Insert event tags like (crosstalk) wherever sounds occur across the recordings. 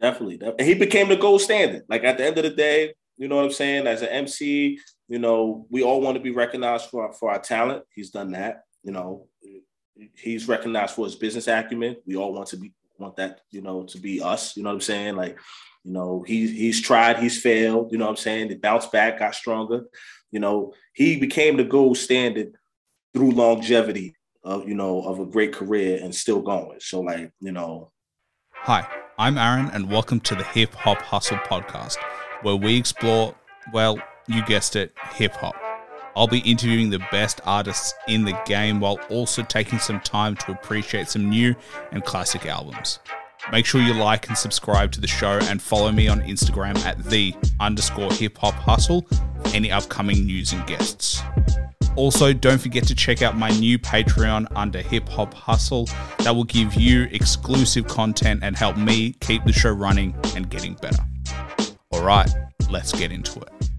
Definitely, definitely. he became the gold standard. Like at the end of the day, you know what I'm saying? As an MC, you know, we all want to be recognized for our, for our talent. He's done that. You know, he's recognized for his business acumen. We all want to be want that, you know, to be us. You know what I'm saying? Like, you know, he's he's tried, he's failed. You know what I'm saying? He bounced back, got stronger. You know, he became the gold standard through longevity of you know of a great career and still going. So like, you know. Hi, I'm Aaron, and welcome to the Hip Hop Hustle podcast, where we explore, well, you guessed it, hip hop. I'll be interviewing the best artists in the game while also taking some time to appreciate some new and classic albums. Make sure you like and subscribe to the show and follow me on Instagram at the underscore hip hop hustle for any upcoming news and guests. Also, don't forget to check out my new Patreon under Hip Hop Hustle that will give you exclusive content and help me keep the show running and getting better. All right, let's get into it.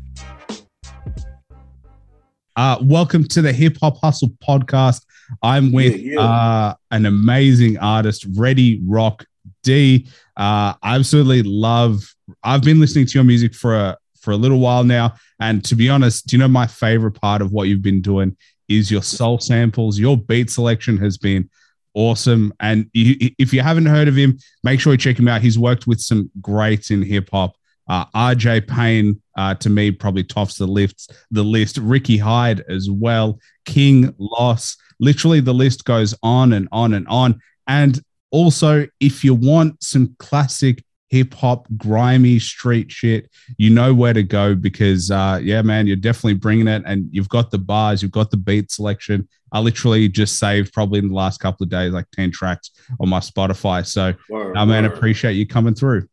Uh, welcome to the Hip Hop Hustle podcast. I'm with yeah, yeah. Uh, an amazing artist, Ready Rock D. Uh, I absolutely love. I've been listening to your music for a for a little while now, and to be honest, do you know my favorite part of what you've been doing is your soul samples. Your beat selection has been awesome, and if you haven't heard of him, make sure you check him out. He's worked with some greats in hip hop. Uh, RJ Payne, uh, to me, probably tops the list. The list. Ricky Hyde as well. King Los. Literally, the list goes on and on and on. And also, if you want some classic hip hop, grimy street shit, you know where to go because, uh, yeah, man, you're definitely bringing it. And you've got the bars, you've got the beat selection. I literally just saved probably in the last couple of days like 10 tracks on my Spotify. So, word, uh, man, word. appreciate you coming through.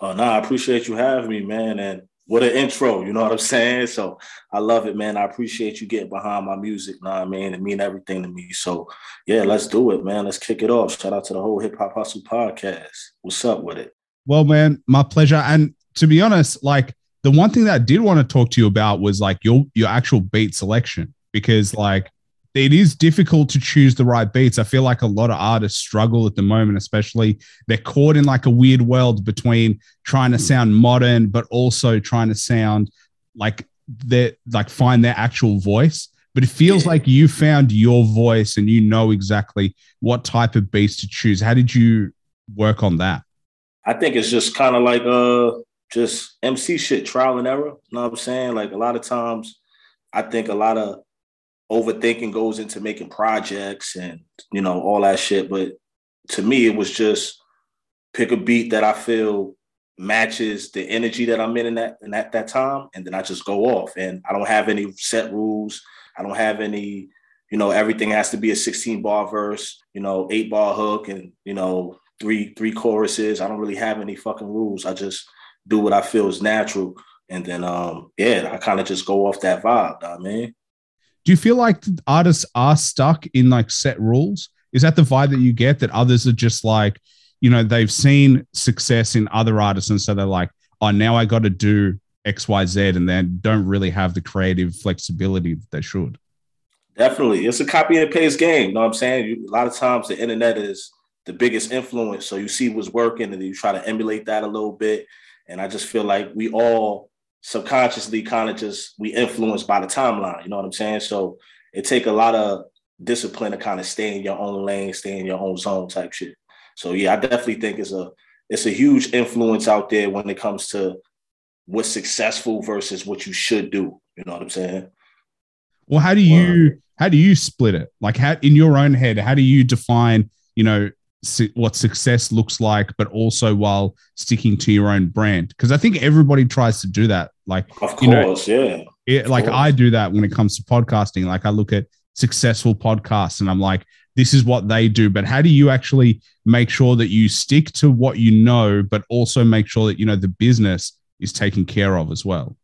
Oh no, I appreciate you having me, man. And what an intro, you know what I'm saying? So I love it, man. I appreciate you getting behind my music, know I mean? It mean everything to me. So yeah, let's do it, man. Let's kick it off. Shout out to the whole Hip Hop Hustle podcast. What's up with it? Well, man, my pleasure. And to be honest, like the one thing that I did want to talk to you about was like your your actual beat selection because like it is difficult to choose the right beats. I feel like a lot of artists struggle at the moment, especially they're caught in like a weird world between trying to hmm. sound modern, but also trying to sound like they like find their actual voice. But it feels like you found your voice and you know exactly what type of beats to choose. How did you work on that? I think it's just kind of like uh just MC shit, trial and error. You know what I'm saying? Like a lot of times I think a lot of overthinking goes into making projects and you know all that shit. But to me, it was just pick a beat that I feel matches the energy that I'm in in that in at that time, and then I just go off. And I don't have any set rules. I don't have any, you know, everything has to be a 16 bar verse, you know, eight bar hook, and you know, three three choruses. I don't really have any fucking rules. I just do what I feel is natural. And then um, yeah, I kind of just go off that vibe, I mean do you feel like artists are stuck in like set rules? Is that the vibe that you get that others are just like, you know, they've seen success in other artists and so they're like, oh, now I got to do X, Y, Z, and then don't really have the creative flexibility that they should. Definitely. It's a copy and paste game. You know what I'm saying? You, a lot of times the internet is the biggest influence. So you see what's working and you try to emulate that a little bit. And I just feel like we all subconsciously kind of just we influenced by the timeline. You know what I'm saying? So it take a lot of discipline to kind of stay in your own lane, stay in your own zone type shit. So yeah, I definitely think it's a it's a huge influence out there when it comes to what's successful versus what you should do. You know what I'm saying? Well, how do you how do you split it? Like how in your own head, how do you define, you know, what success looks like, but also while sticking to your own brand. Because I think everybody tries to do that. Like, of course, know, yeah. It, like course. I do that when it comes to podcasting. Like I look at successful podcasts and I'm like, this is what they do. But how do you actually make sure that you stick to what you know, but also make sure that you know the business is taken care of as well?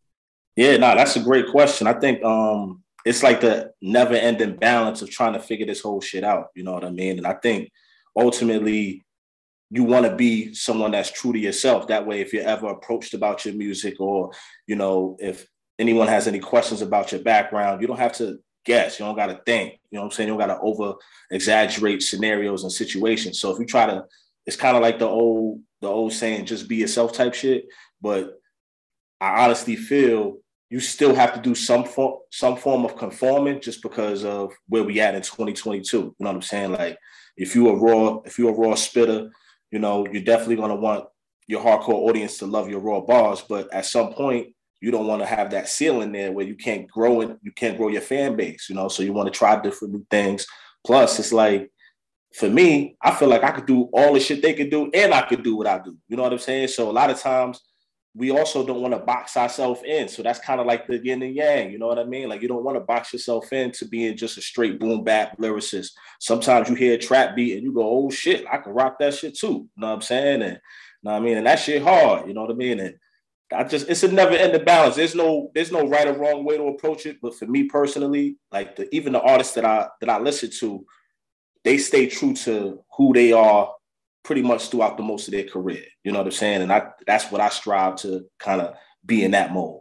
Yeah, no, that's a great question. I think um it's like the never ending balance of trying to figure this whole shit out. You know what I mean? And I think ultimately you want to be someone that's true to yourself. That way, if you're ever approached about your music or, you know, if anyone has any questions about your background, you don't have to guess. You don't got to think. You know what I'm saying? You don't got to over exaggerate scenarios and situations. So if you try to, it's kind of like the old the old saying, just be yourself type shit. But I honestly feel you still have to do some form some form of conforming just because of where we at in 2022. You know what I'm saying? Like if you a raw, if you're a raw spitter, you know, you're definitely gonna want your hardcore audience to love your raw bars. But at some point, you don't want to have that ceiling there where you can't grow it, you can't grow your fan base, you know. So you want to try different new things. Plus, it's like for me, I feel like I could do all the shit they could do, and I could do what I do. You know what I'm saying? So a lot of times we also don't want to box ourselves in. So that's kind of like the yin and yang. You know what I mean? Like you don't want to box yourself in to being just a straight boom bap lyricist. Sometimes you hear a trap beat and you go, "Oh shit, I can rock that shit too." You know what I'm saying? And you know what I mean? And that shit hard. You know what I mean? And I just it's a never ending balance. There's no there's no right or wrong way to approach it. But for me personally, like the even the artists that I that I listen to, they stay true to who they are pretty much throughout the most of their career. You know what I'm saying? And I that's what I strive to kind of be in that mode.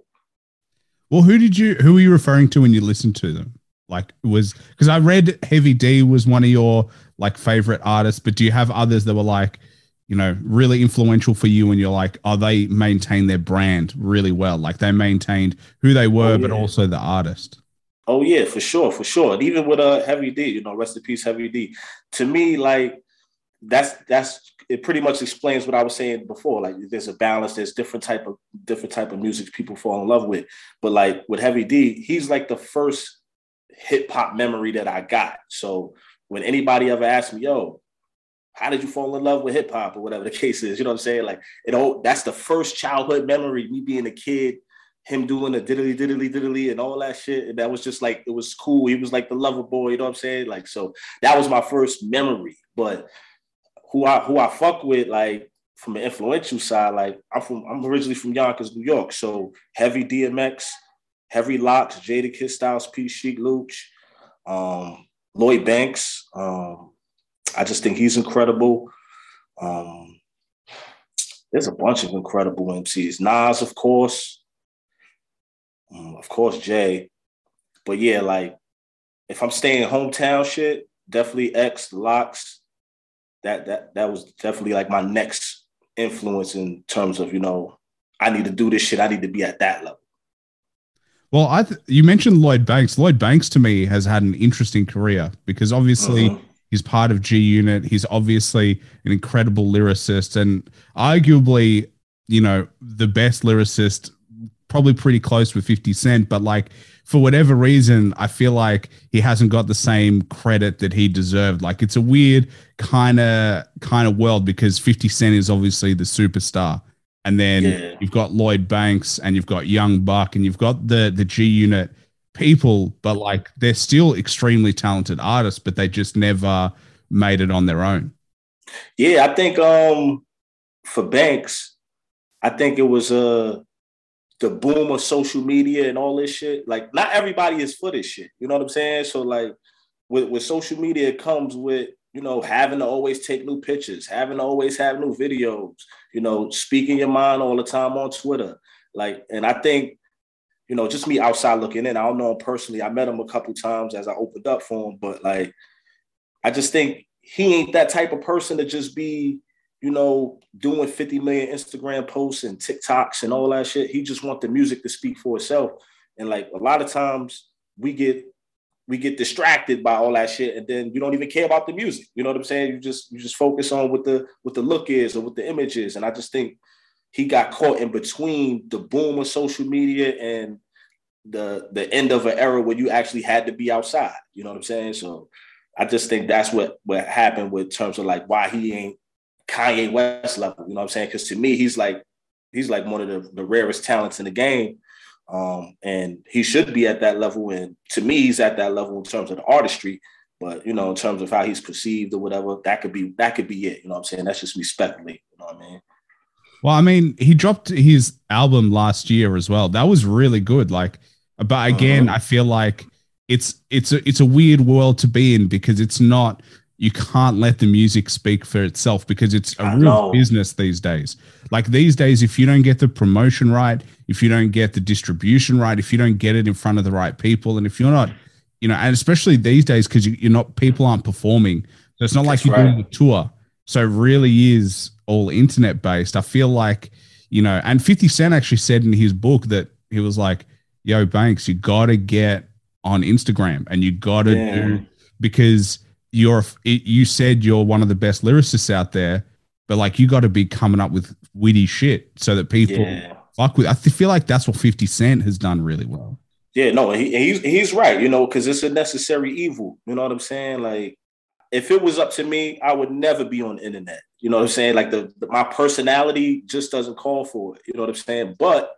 Well, who did you who were you referring to when you listened to them? Like was because I read Heavy D was one of your like favorite artists, but do you have others that were like, you know, really influential for you and you're like, oh, they maintain their brand really well. Like they maintained who they were, oh, yeah. but also the artist. Oh yeah, for sure, for sure. And even with uh Heavy D, you know, rest in peace, Heavy D. To me, like that's that's it pretty much explains what I was saying before. Like there's a balance, there's different type of different type of music people fall in love with. But like with Heavy D, he's like the first hip hop memory that I got. So when anybody ever asks me, yo, how did you fall in love with hip hop or whatever the case is? You know what I'm saying? Like, it all that's the first childhood memory, me being a kid, him doing the diddly diddly diddly and all that shit. And that was just like it was cool. He was like the lover boy, you know what I'm saying? Like, so that was my first memory. But who I who I fuck with, like from the influential side, like I'm from I'm originally from Yonkers, New York. So heavy DMX, heavy LOX, Jadakiss Styles P, Sheek Louch, um, Lloyd Banks. Um, I just think he's incredible. Um, there's a bunch of incredible MCs. Nas, of course. Um, of course, Jay. But yeah, like if I'm staying hometown shit, definitely X, LOX, that that that was definitely like my next influence in terms of you know I need to do this shit. I need to be at that level. Well, I th- you mentioned Lloyd Banks. Lloyd Banks to me has had an interesting career because obviously mm-hmm. he's part of G Unit. He's obviously an incredible lyricist and arguably, you know, the best lyricist, probably pretty close with 50 Cent, but like for whatever reason, I feel like he hasn't got the same credit that he deserved. Like it's a weird kind of kind of world because 50 Cent is obviously the superstar. And then yeah. you've got Lloyd Banks and you've got Young Buck and you've got the the G unit people, but like they're still extremely talented artists, but they just never made it on their own. Yeah, I think um for Banks, I think it was uh the boom of social media and all this shit. Like, not everybody is for this shit. You know what I'm saying? So, like, with, with social media, comes with, you know, having to always take new pictures, having to always have new videos, you know, speaking your mind all the time on Twitter. Like, and I think, you know, just me outside looking in, I don't know him personally. I met him a couple times as I opened up for him, but like, I just think he ain't that type of person to just be you know, doing 50 million Instagram posts and TikToks and all that shit. He just want the music to speak for itself. And like a lot of times we get we get distracted by all that shit and then you don't even care about the music. You know what I'm saying? You just you just focus on what the what the look is or what the image is. And I just think he got caught in between the boom of social media and the the end of an era where you actually had to be outside. You know what I'm saying? So I just think that's what what happened with terms of like why he ain't Kanye West level. You know what I'm saying? Because to me, he's like he's like one of the, the rarest talents in the game. Um, and he should be at that level. And to me, he's at that level in terms of the artistry. But you know, in terms of how he's perceived or whatever, that could be that could be it. You know what I'm saying? That's just me speculating. You know what I mean? Well, I mean, he dropped his album last year as well. That was really good. Like, but again, uh-huh. I feel like it's it's a it's a weird world to be in because it's not you can't let the music speak for itself because it's a I real know. business these days. Like these days, if you don't get the promotion right, if you don't get the distribution right, if you don't get it in front of the right people, and if you're not, you know, and especially these days because you, are not, people aren't performing. So it's not like you're right. doing a tour. So it really is all internet based, I feel like, you know, and 50 Cent actually said in his book that he was like, yo, Banks, you got to get on Instagram and you got to yeah. do because you're, you said you're one of the best lyricists out there, but like you got to be coming up with witty shit so that people yeah. fuck with. I feel like that's what 50 Cent has done really well. Yeah, no, he, he's he's right, you know, because it's a necessary evil. You know what I'm saying? Like, if it was up to me, I would never be on the internet. You know what I'm saying? Like the, the my personality just doesn't call for it. You know what I'm saying? But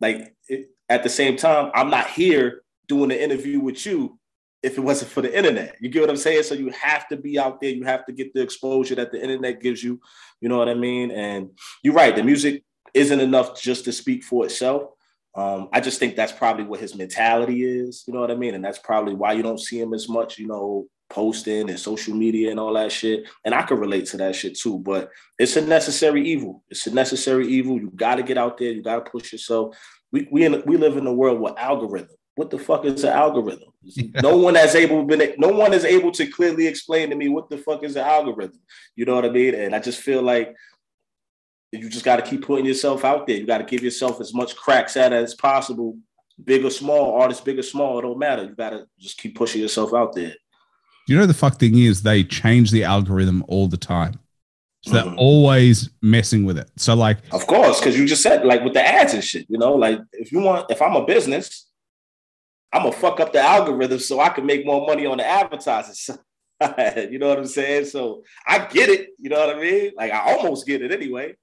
like it, at the same time, I'm not here doing an interview with you if it wasn't for the internet. You get what I'm saying? So you have to be out there. You have to get the exposure that the internet gives you. You know what I mean? And you're right. The music isn't enough just to speak for itself. Um, I just think that's probably what his mentality is. You know what I mean? And that's probably why you don't see him as much. You know, posting and social media and all that shit. And I can relate to that shit too. But it's a necessary evil. It's a necessary evil. You got to get out there. You got to push yourself. We we in, we live in a world with algorithm what the fuck is an algorithm? Yeah. (laughs) No one has able been no one is able to clearly explain to me what the fuck is an algorithm. You know what I mean? And I just feel like you just got to keep putting yourself out there. You got to give yourself as much cracks at it as possible, big or small, artist big or small, it don't matter. You got to just keep pushing yourself out there. You know the fuck thing is they change the algorithm all the time. So they're mm-hmm. always messing with it. So like, of course, because you just said like with the ads and shit. You know, like if you want, if I'm a business, I'm gonna fuck up the algorithm so I can make more money on the advertising (laughs) side. you know what I'm saying? So I get it. You know what I mean? Like I almost get it anyway.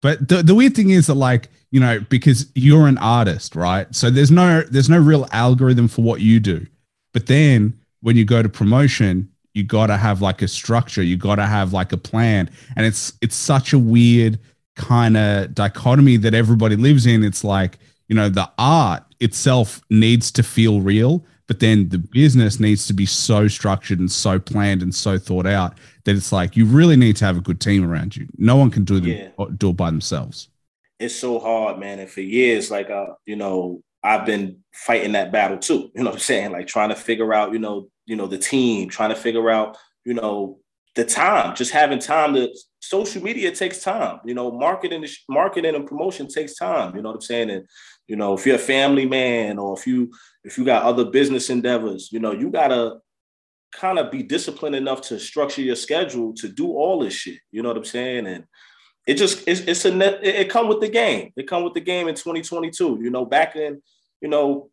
But the, the weird thing is that like, you know, because you're an artist, right? So there's no there's no real algorithm for what you do. But then when you go to promotion, you gotta have like a structure, you gotta have like a plan. And it's it's such a weird kind of dichotomy that everybody lives in. It's like, you know, the art itself needs to feel real, but then the business needs to be so structured and so planned and so thought out that it's like you really need to have a good team around you. No one can do yeah. do it by themselves. It's so hard, man. And for years, like uh, you know, I've been fighting that battle too. You know what I'm saying? Like trying to figure out, you know, you know, the team, trying to figure out, you know, the time, just having time to social media takes time. You know, marketing, marketing and promotion takes time. You know what I'm saying? And you know, if you're a family man or if you if you got other business endeavors, you know, you gotta kind of be disciplined enough to structure your schedule to do all this shit. You know what I'm saying? And it just it's, it's a net, it, it come with the game. It come with the game in 2022. You know, back in you know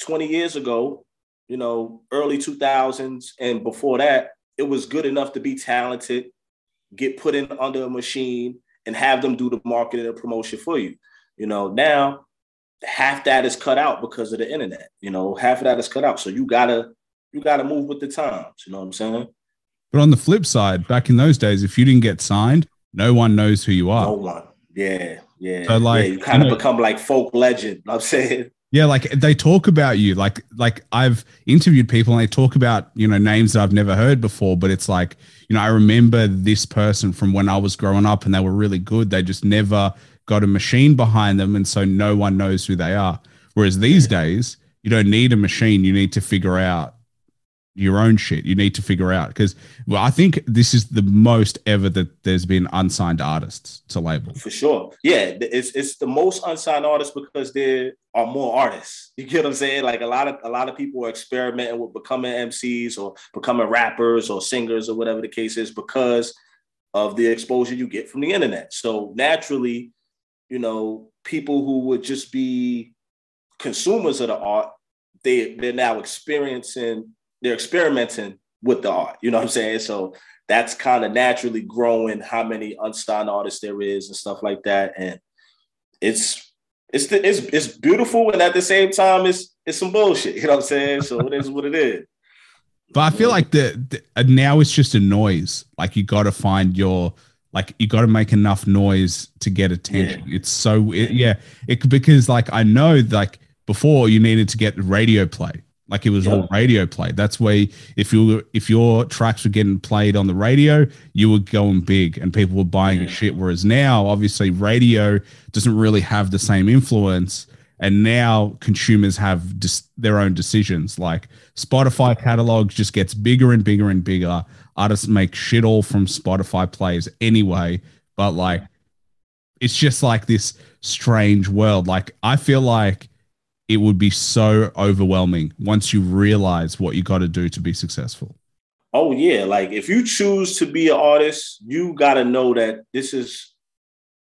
20 years ago, you know, early 2000s and before that, it was good enough to be talented, get put in under a machine, and have them do the marketing and promotion for you. You know, now half that is cut out because of the internet. You know, half of that is cut out. So you gotta you gotta move with the times. You know what I'm saying? But on the flip side, back in those days, if you didn't get signed, no one knows who you are. No one. Yeah, yeah. So like yeah, you kind of become like folk legend. I'm saying. Yeah, like they talk about you. Like like I've interviewed people and they talk about, you know, names that I've never heard before, but it's like, you know, I remember this person from when I was growing up and they were really good. They just never got a machine behind them, and so no one knows who they are. Whereas these days, you don't need a machine; you need to figure out your own shit. You need to figure out because well, I think this is the most ever that there's been unsigned artists to label. For sure, yeah, it's it's the most unsigned artists because there are more artists. You get what I'm saying? Like a lot of a lot of people are experimenting with becoming MCs or becoming rappers or singers or whatever the case is because of the exposure you get from the internet. So naturally, you know, people who would just be consumers of the art, they they're now experiencing, they're experimenting with the art. You know what I'm saying? So that's kind of naturally growing how many unsigned artists there is and stuff like that. And it's it's the, it's it's beautiful and at the same time it's it's some bullshit. You know what I'm saying? So it is what it is. But I feel like the, the uh, now it's just a noise. Like you got to find your like you got to make enough noise to get attention. Yeah. It's so it, yeah, it because like I know like before you needed to get radio play. Like it was all radio play. That's where if you if your tracks were getting played on the radio, you were going big and people were buying yeah. shit. Whereas now, obviously, radio doesn't really have the same influence and now consumers have just their own decisions like spotify catalog just gets bigger and bigger and bigger artists make shit all from Spotify plays anyway. But like, it's just like this strange world. Like, I feel like it would be so overwhelming once you realize what you got to do to be successful. Oh yeah, like if you choose to be an artist, you got to know that this is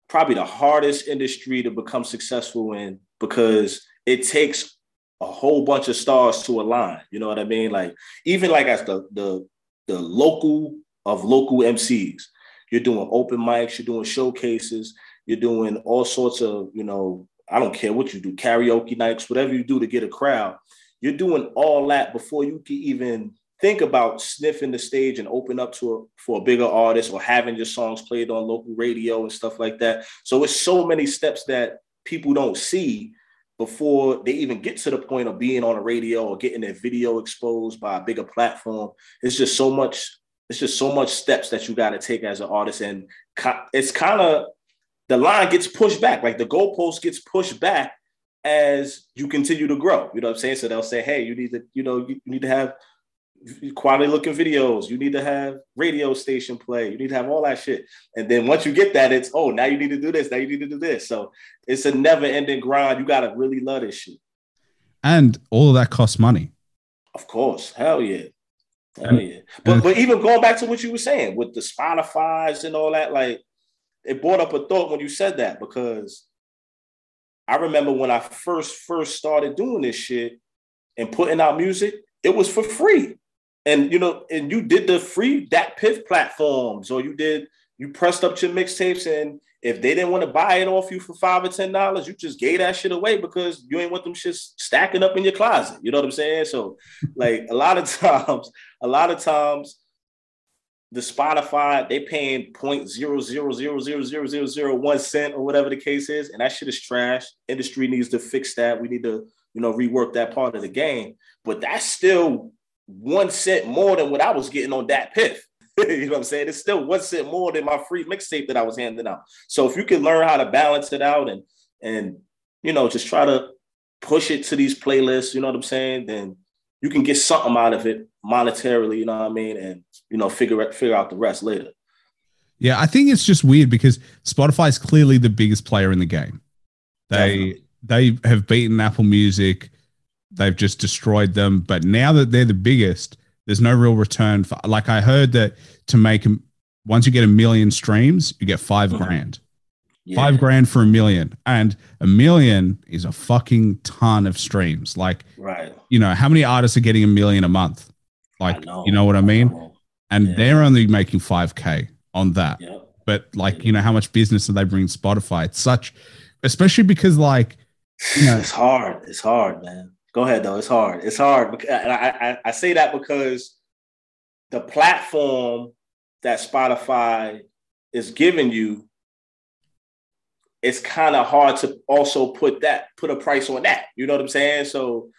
probably the hardest industry to become successful in because it takes a whole bunch of stars to align. You know what I mean? Like even like as the the the local of local MCs, you're doing open mics, you're doing showcases, you're doing all sorts of you know I don't care what you do, karaoke nights, whatever you do to get a crowd. You're doing all that before you can even think about sniffing the stage and open up to a, for a bigger artist or having your songs played on local radio and stuff like that. So it's so many steps that people don't see before they even get to the point of being on a radio or getting their video exposed by a bigger platform. It's just so much. It's just so much steps that you got to take as an artist, and it's kind of the line gets pushed back. Like the goalpost gets pushed back as you continue to grow. You know what I'm saying? So they'll say, "Hey, you need to, you know, you need to have quality looking videos. You need to have radio station play. You need to have all that shit. And then once you get that, it's oh, now you need to do this. Now you need to do this. So it's a never ending grind. You gotta really love this shit. And all of that costs money. Of course. Hell yeah. Hell yeah. But but even going back to what you were saying with the Spotify's and all that, like it brought up a thought when you said that because I remember when I first first started doing this shit and putting out music, it was for free and you know, and you did the free DatPiff platforms, or you did you pressed up your mixtapes, and if they didn't want to buy it off you for five or ten dollars, you just gave that shit away because you ain't want them shit stacking up in your closet. You know what I'm saying? So, (laughs) like a lot of times, a lot of times, the Spotify they paying point zero zero zero zero zero zero zero one cent or whatever the case is, and that shit is trash. Industry needs to fix that. We need to you know rework that part of the game, but that's still one cent more than what I was getting on DatPiff. (laughs) you know what I'm saying? It's still one cent more than my free mixtape that I was handing out. So if you can learn how to balance it out and and you know just try to push it to these playlists, you know what I'm saying? Then you can get something out of it monetarily, you know what I mean, and you know figure figure out the rest later. Yeah, I think it's just weird because Spotify is clearly the biggest player in the game. They Definitely. they have beaten Apple Music they've just destroyed them. But now that they're the biggest, there's no real return for. Like I heard that to make them, once you get a million streams, you get 5 mm-hmm. grand. Yeah. Five grand for a million, and a million is a fucking ton of streams. Like, right? You know how many artists are getting a million a month? Like, know. you know what I mean? I and yeah. they're only making five k on that. Yeah. But like, you know, how much business do they bring Spotify? It's such, especially because like, you know, (sighs) it's hard. It's hard, man. Go ahead though. It's hard. It's hard. And I, I, I say that because the platform that Spotify is giving you, it's kind of hard to also put that put a price on that. You know what I'm saying? So,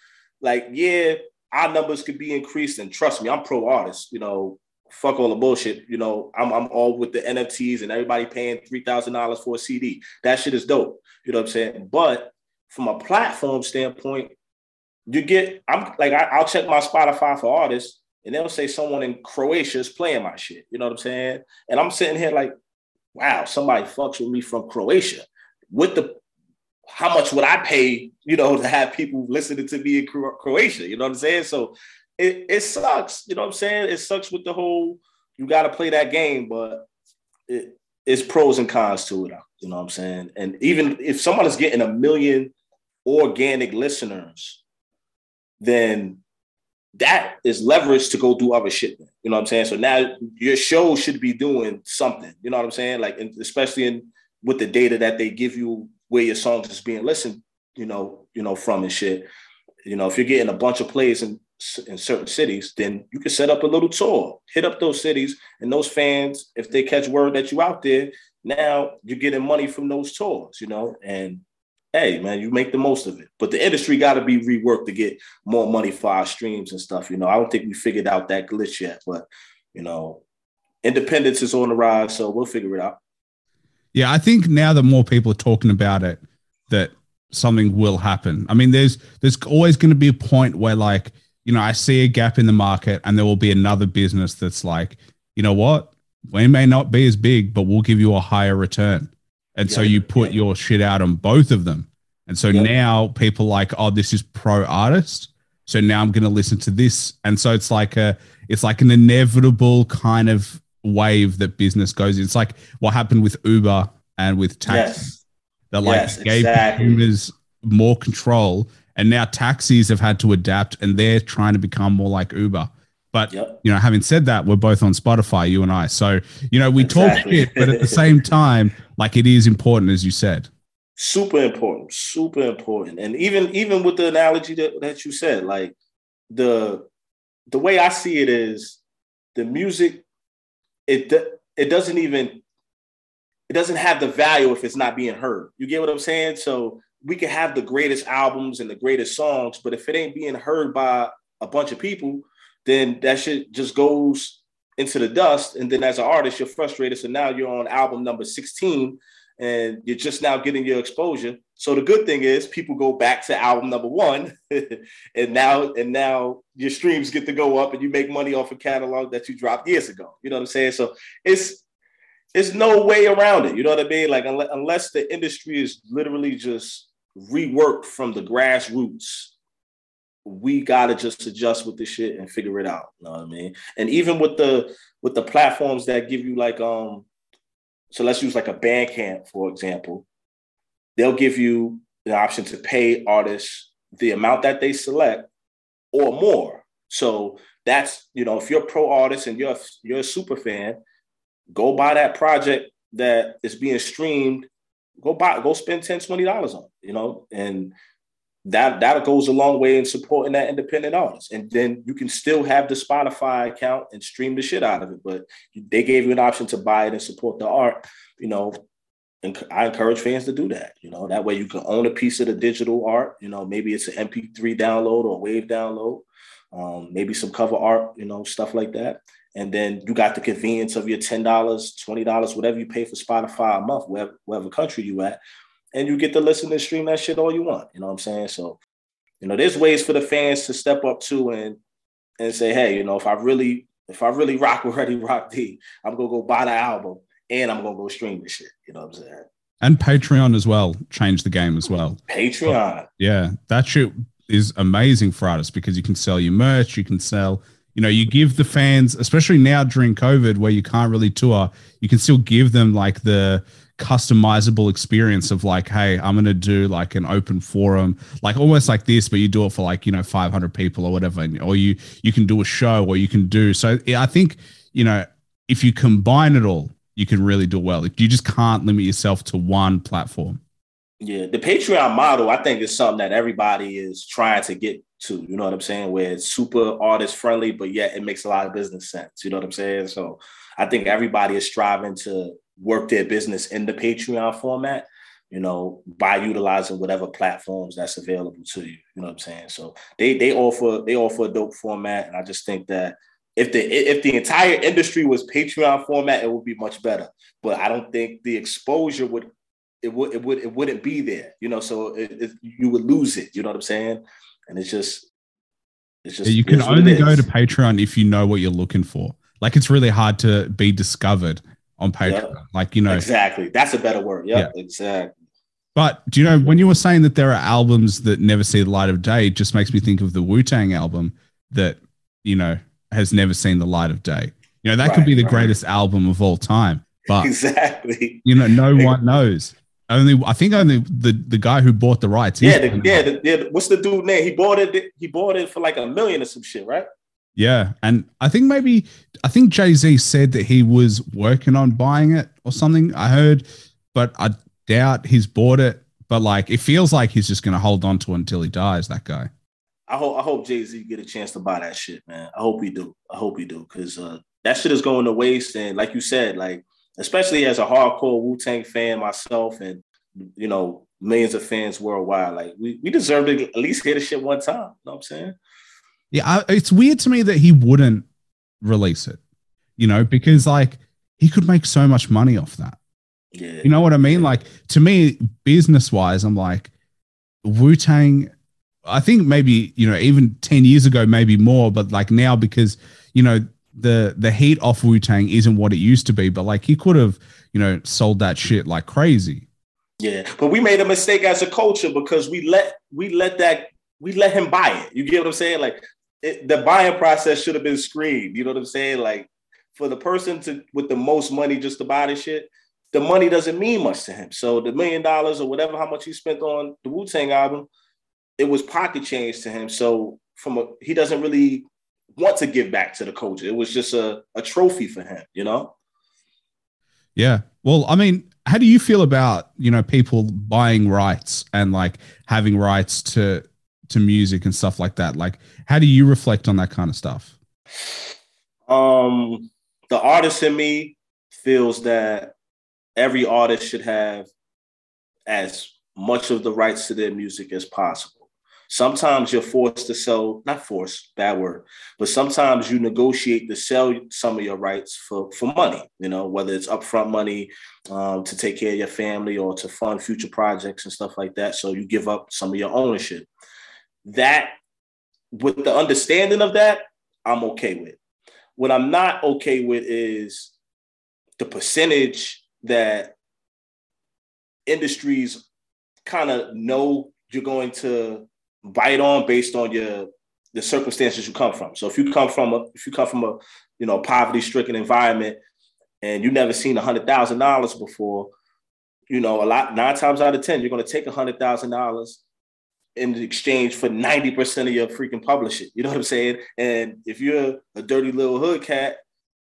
like, yeah, our numbers could be increased, and trust me, I'm pro artist. You know, fuck all the bullshit. You know, I'm I'm all with the NFTs and everybody paying three thousand dollars for a CD. That shit is dope. You know what I'm saying? But from a platform standpoint, you get I'm like I, will check my Spotify for artists, and they'll say someone in Croatia is playing my shit. You know what I'm saying? And I'm sitting here like, wow, somebody fucks with me from Croatia. With the how much would I pay, you know, (laughs) to have people listening to me in Croatia? You know what I'm saying? So it, it sucks. You know what I'm saying? It sucks with the whole you got to play that game, but it, it's pros and cons to it. You know what I'm saying? And even if someone is getting a million organic listeners then that is leverage to go do other shit. You know what I'm saying? So now your show should be doing something. You know what I'm saying? Like, especially in with the data that they give you where your songs is being listened, you know, you know, from and shit. You know, if you're getting a bunch of plays in in certain cities, then you can set up a little tour, hit up those cities, and those fans, if they catch word that you out there, now you're getting money from those tours, you know, and hey man, you make the most of it. But the industry got to be reworked to get more money for our streams and stuff. You know, I don't think we figured out that glitch yet, but you know, independence is on the rise, so we'll figure it out. Yeah, I think now that more people are talking about it, that something will happen. I mean, there's there's always going to be a point where like you know I see a gap in the market, and there will be another business that's like you know what? We may not be as big, but we'll give you a higher return. And yeah, so you put yeah. your shit out on both of them. And so now people like, oh, this is pro artist. So now I'm going to listen to this. And so it's like a, it's like an inevitable kind of wave that business goes. It's like what happened with Uber and with taxis. Yes. That like yes, gave exactly. consumers more control, and now taxis have had to adapt, and they're trying to become more like Uber. But yep. you know, having said that, we're both on Spotify, you and I. So you know, we exactly. talk shit, but at the same time, like it is important, as you said. Super important, super important, and even even with the analogy that, that you said, like the the way I see it is the music, it it doesn't even it doesn't have the value if it's not being heard. You get what I'm saying? So we can have the greatest albums and the greatest songs, but if it ain't being heard by a bunch of people, then that shit just goes into the dust. And then as an artist, you're frustrated. So now you're on album number 16 and you're just now getting your exposure. So the good thing is people go back to album number one, (laughs) and now and now your streams get to go up, and you make money off a catalog that you dropped years ago. You know what I'm saying? So it's it's no way around it. You know what I mean? Like unless, unless the industry is literally just reworked from the grassroots, we gotta just adjust with this shit and figure it out. You know what I mean? And even with the with the platforms that give you like um, so let's use like a Bandcamp for example, they'll give you the option to pay artists the amount that they select or more. So that's you know if you're a pro artist and you're you're a super fan, go buy that project that is being streamed. Go buy, go spend 10 dollars on, you know, and that that goes a long way in supporting that independent artist. And then you can still have the Spotify account and stream the shit out of it. But they gave you an option to buy it and support the art, you know. And I encourage fans to do that. You know, that way you can own a piece of the digital art. You know, maybe it's an MP3 download or wave download, um, maybe some cover art, you know, stuff like that. And then you got the convenience of your $10, $20, whatever you pay for Spotify a month, wherever, wherever country you at. And you get to listen and stream that shit all you want. You know what I'm saying? So, you know, there's ways for the fans to step up too and and say, hey, you know, if I really, if I really rock with ReadyRockDee, I'm gonna go buy the album and I'm gonna go stream the shit. You know what I'm saying? And Patreon as well changed the game as well. Patreon. Yeah, that shit is amazing for artists because you can sell your merch, you can sell you know, you give the fans, especially now during COVID where you can't really tour, you can still give them like the customizable experience of like, hey, I'm going to do like an open forum, like almost like this, but you do it for like, you know, 500 people or whatever. And, or you, you can do a show or you can do. So I think, you know, if you combine it all, you can really do well. You just can't limit yourself to one platform. Yeah, the Patreon model, I think, is something that everybody is trying to get to. You know what I'm saying? Where it's super artist friendly, but yet it makes a lot of business sense. You know what I'm saying? So I think everybody is striving to work their business in the Patreon format. You know, by utilizing whatever platforms that's available to you. You know what I'm saying? So they they offer they offer a dope format, and I just think that if the if the entire industry was Patreon format, it would be much better. But I don't think the exposure would it would it would it wouldn't be there, you know. So it, it, you would lose it. You know what I'm saying? And it's just it's just you can only go to Patreon if you know what you're looking for. Like it's really hard to be discovered on Patreon. Yep. Like you know exactly. That's a better word. Yep, yeah, exactly. But do you know when you were saying that there are albums that never see the light of day? It just makes me think of the Wu Tang album that you know has never seen the light of day. You know that right, could be the right. greatest album of all time, but (laughs) exactly, you know, no one knows. Only I think only the the guy who bought the rights. Yeah, the, yeah, the, yeah. What's the dude name? He bought it. He bought it for like a million or some shit, right? Yeah, and I think maybe I think Jay Z said that he was working on buying it or something. I heard, but I doubt he's bought it. But like, it feels like he's just going to hold on to it until he dies. That guy. I hope I hope Jay Z get a chance to buy that shit, man. I hope he do. I hope he do because uh, that shit is going to waste. And like you said, like especially as a hardcore Wu Tang fan myself, and you know millions of fans worldwide. Like we we deserve to at least hear the shit one time. You know what I'm saying? Yeah, I, it's weird to me that he wouldn't release it. You know, because like he could make so much money off that. Yeah. You know what I mean? Like to me, business wise, I'm like Wu Tang. I think maybe you know even ten years ago, maybe more, but like now because you know the the heat off Wu Tang isn't what it used to be, but like he could have, you know, sold that shit like crazy. Yeah, but we made a mistake as a culture because we let we let that we let him buy it. You get what I'm saying? Like it, the buying process should have been screened. You know what I'm saying? Like for the person to with the most money just to buy the shit, the money doesn't mean much to him. So the million dollars or whatever how much he spent on the Wu Tang album, it was pocket change to him. So from a he doesn't really want to give back to the culture. It was just a, a trophy for him, you know? Yeah. Well, I mean, how do you feel about, you know, people buying rights and like having rights to to music and stuff like that? Like, how do you reflect on that kind of stuff? Um, the artist in me feels that every artist should have as much of the rights to their music as possible sometimes you're forced to sell, not forced, bad word, but sometimes you negotiate to sell some of your rights for, for money, you know, whether it's upfront money um, to take care of your family or to fund future projects and stuff like that. So you give up some of your ownership. That, with the understanding of that, I'm okay with. What I'm not okay with is the percentage that industries kind of know you're going to bite on based on your the circumstances you come from. So if you come from a if you come from a you know poverty stricken environment and you never seen a hundred thousand dollars before, you know a lot nine times out of ten you're going to take a hundred thousand dollars in exchange for 90% of your freaking publishing. You know what I'm saying? And if you're a dirty little hood cat,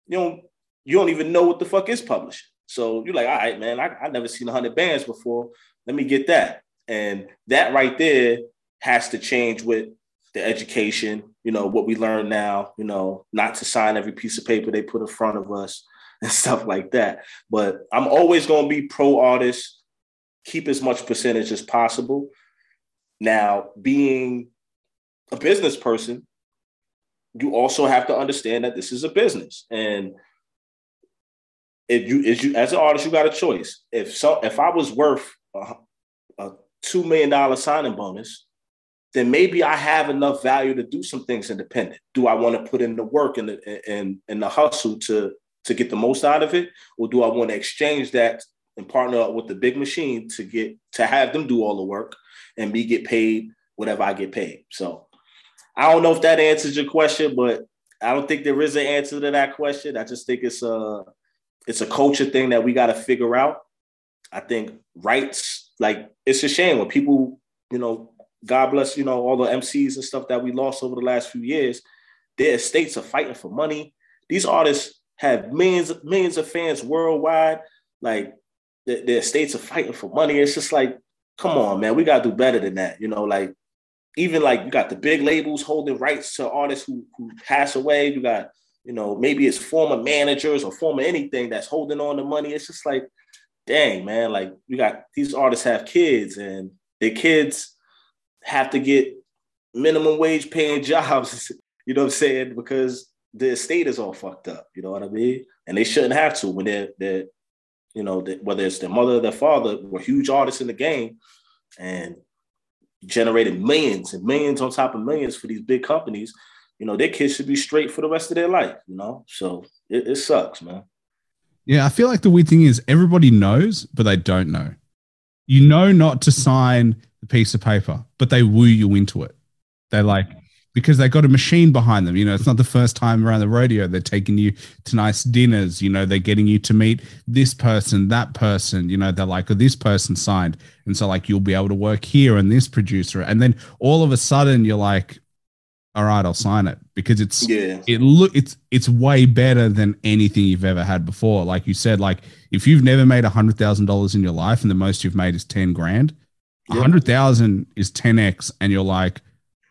you don't you don't even know what the fuck is publishing. So you're like, all right, man, I, I never seen a 100 bands before. Let me get that. And that right there has to change with the education, you know, what we learn now, you know, not to sign every piece of paper they put in front of us (laughs) and stuff like that. But I'm always going to be pro artist, keep as much percentage as possible. Now, being a business person, you also have to understand that this is a business. And if you, if you as an artist, you got a choice. If so, if I was worth a, a two million dollar signing bonus, then maybe I have enough value to do some things independent. Do I want to put in the work and the and, and the hustle to to get the most out of it, or do I want to exchange that and partner up with the big machine to get to have them do all the work and me get paid whatever I get paid? So I don't know if that answers your question, but I don't think there is an answer to that question. I just think it's a it's a culture thing that we got to figure out. I think rights, like it's a shame when people, you know, God bless, you know, all the MCs and stuff that we lost over the last few years. Their estates are fighting for money. These artists have millions, millions of fans worldwide. Like their, their estates are fighting for money. It's just like, come on, man, we gotta do better than that. You know, like even like you got the big labels holding rights to artists who who pass away. You got, you know, maybe it's former managers or former anything that's holding on to money. It's just like, dang, man, like you got these artists have kids and their kids have to get minimum wage paying (laughs) jobs, you know what I'm saying? Because the estate is all fucked up, you know what I mean? And they shouldn't have to when they're, they're you know, they, whether it's their mother or their father were huge artists in the game and generated millions and millions on top of millions for these big companies, you know, their kids should be straight for the rest of their life, you know? So it, it sucks, man. Yeah, I feel like the weird thing is everybody knows, but they don't know. You know not to sign the piece of paper, but they woo you into it. They like because they got a machine behind them. You know, it's not the first time around the rodeo. They're taking you to nice dinners. You know, they're getting you to meet this person, that person. You know, they're like, oh, this person signed. And so, like, you'll be able to work here and this producer. And then all of a sudden, you're like, all right, I'll sign it because it's yeah. it look it's it's way better than anything you've ever had before. Like you said, like if you've never made a hundred thousand dollars in your life and the most you've made is ten grand, a hundred thousand is ten x, and you're like,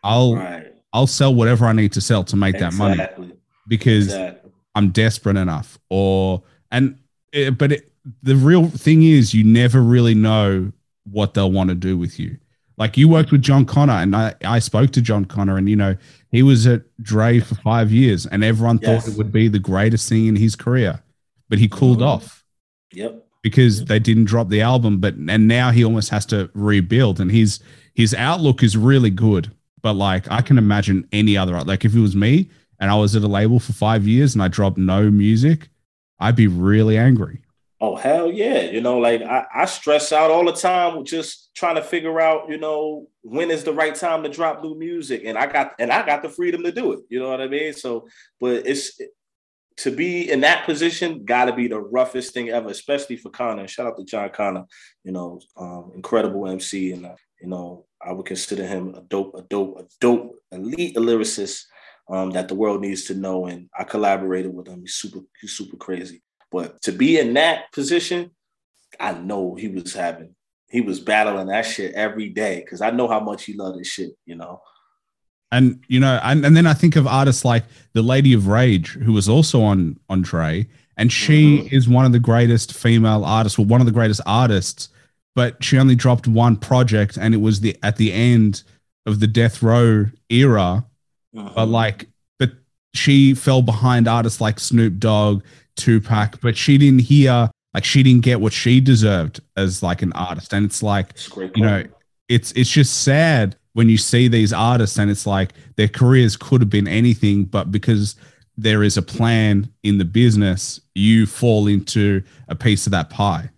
I'll right. I'll sell whatever I need to sell to make exactly. that money because exactly. I'm desperate enough. Or and it, eh, but it, the real thing is, you never really know what they'll want to do with you. Like you worked with Jon Connor, and I, I spoke to Jon Connor, and you know he was at Dre for five years, and everyone yes. thought it would be the greatest thing in his career, but he cooled mm-hmm. off. Yep because they didn't drop the album, but and now he almost has to rebuild. And his his outlook is really good. But like I can imagine any other like if it was me and I was at a label for five years and I dropped no music, I'd be really angry. Oh hell yeah! You know, like I, I stress out all the time just trying to figure out, you know, when is the right time to drop new music, and I got and I got the freedom to do it. You know what I mean? So, but it's to be in that position, got to be the roughest thing ever, especially for Connor. Shout out to Jon Connor, you know, um, incredible MC, and uh, you know, I would consider him a dope, a dope, a dope elite lyricist um, that the world needs to know. And I collaborated with him. He's super, he's super crazy. But to be in that position, I know he was having, he was battling that shit every day because I know how much he loved this shit, you know. And you know, and, and then I think of artists like the Lady of Rage, who was also on on Dre, and she mm-hmm. is one of the greatest female artists, well, one of the greatest artists, but she only dropped one project, and it was the at the end of the Death Row era. Mm-hmm. But like, but she fell behind artists like Snoop Dogg, Tupac, but she didn't hear like she didn't get what she deserved as like an artist. And it's like you know, it's it's just sad when you see these artists and it's like their careers could have been anything, but because there is a plan in the business, you fall into a piece of that pie.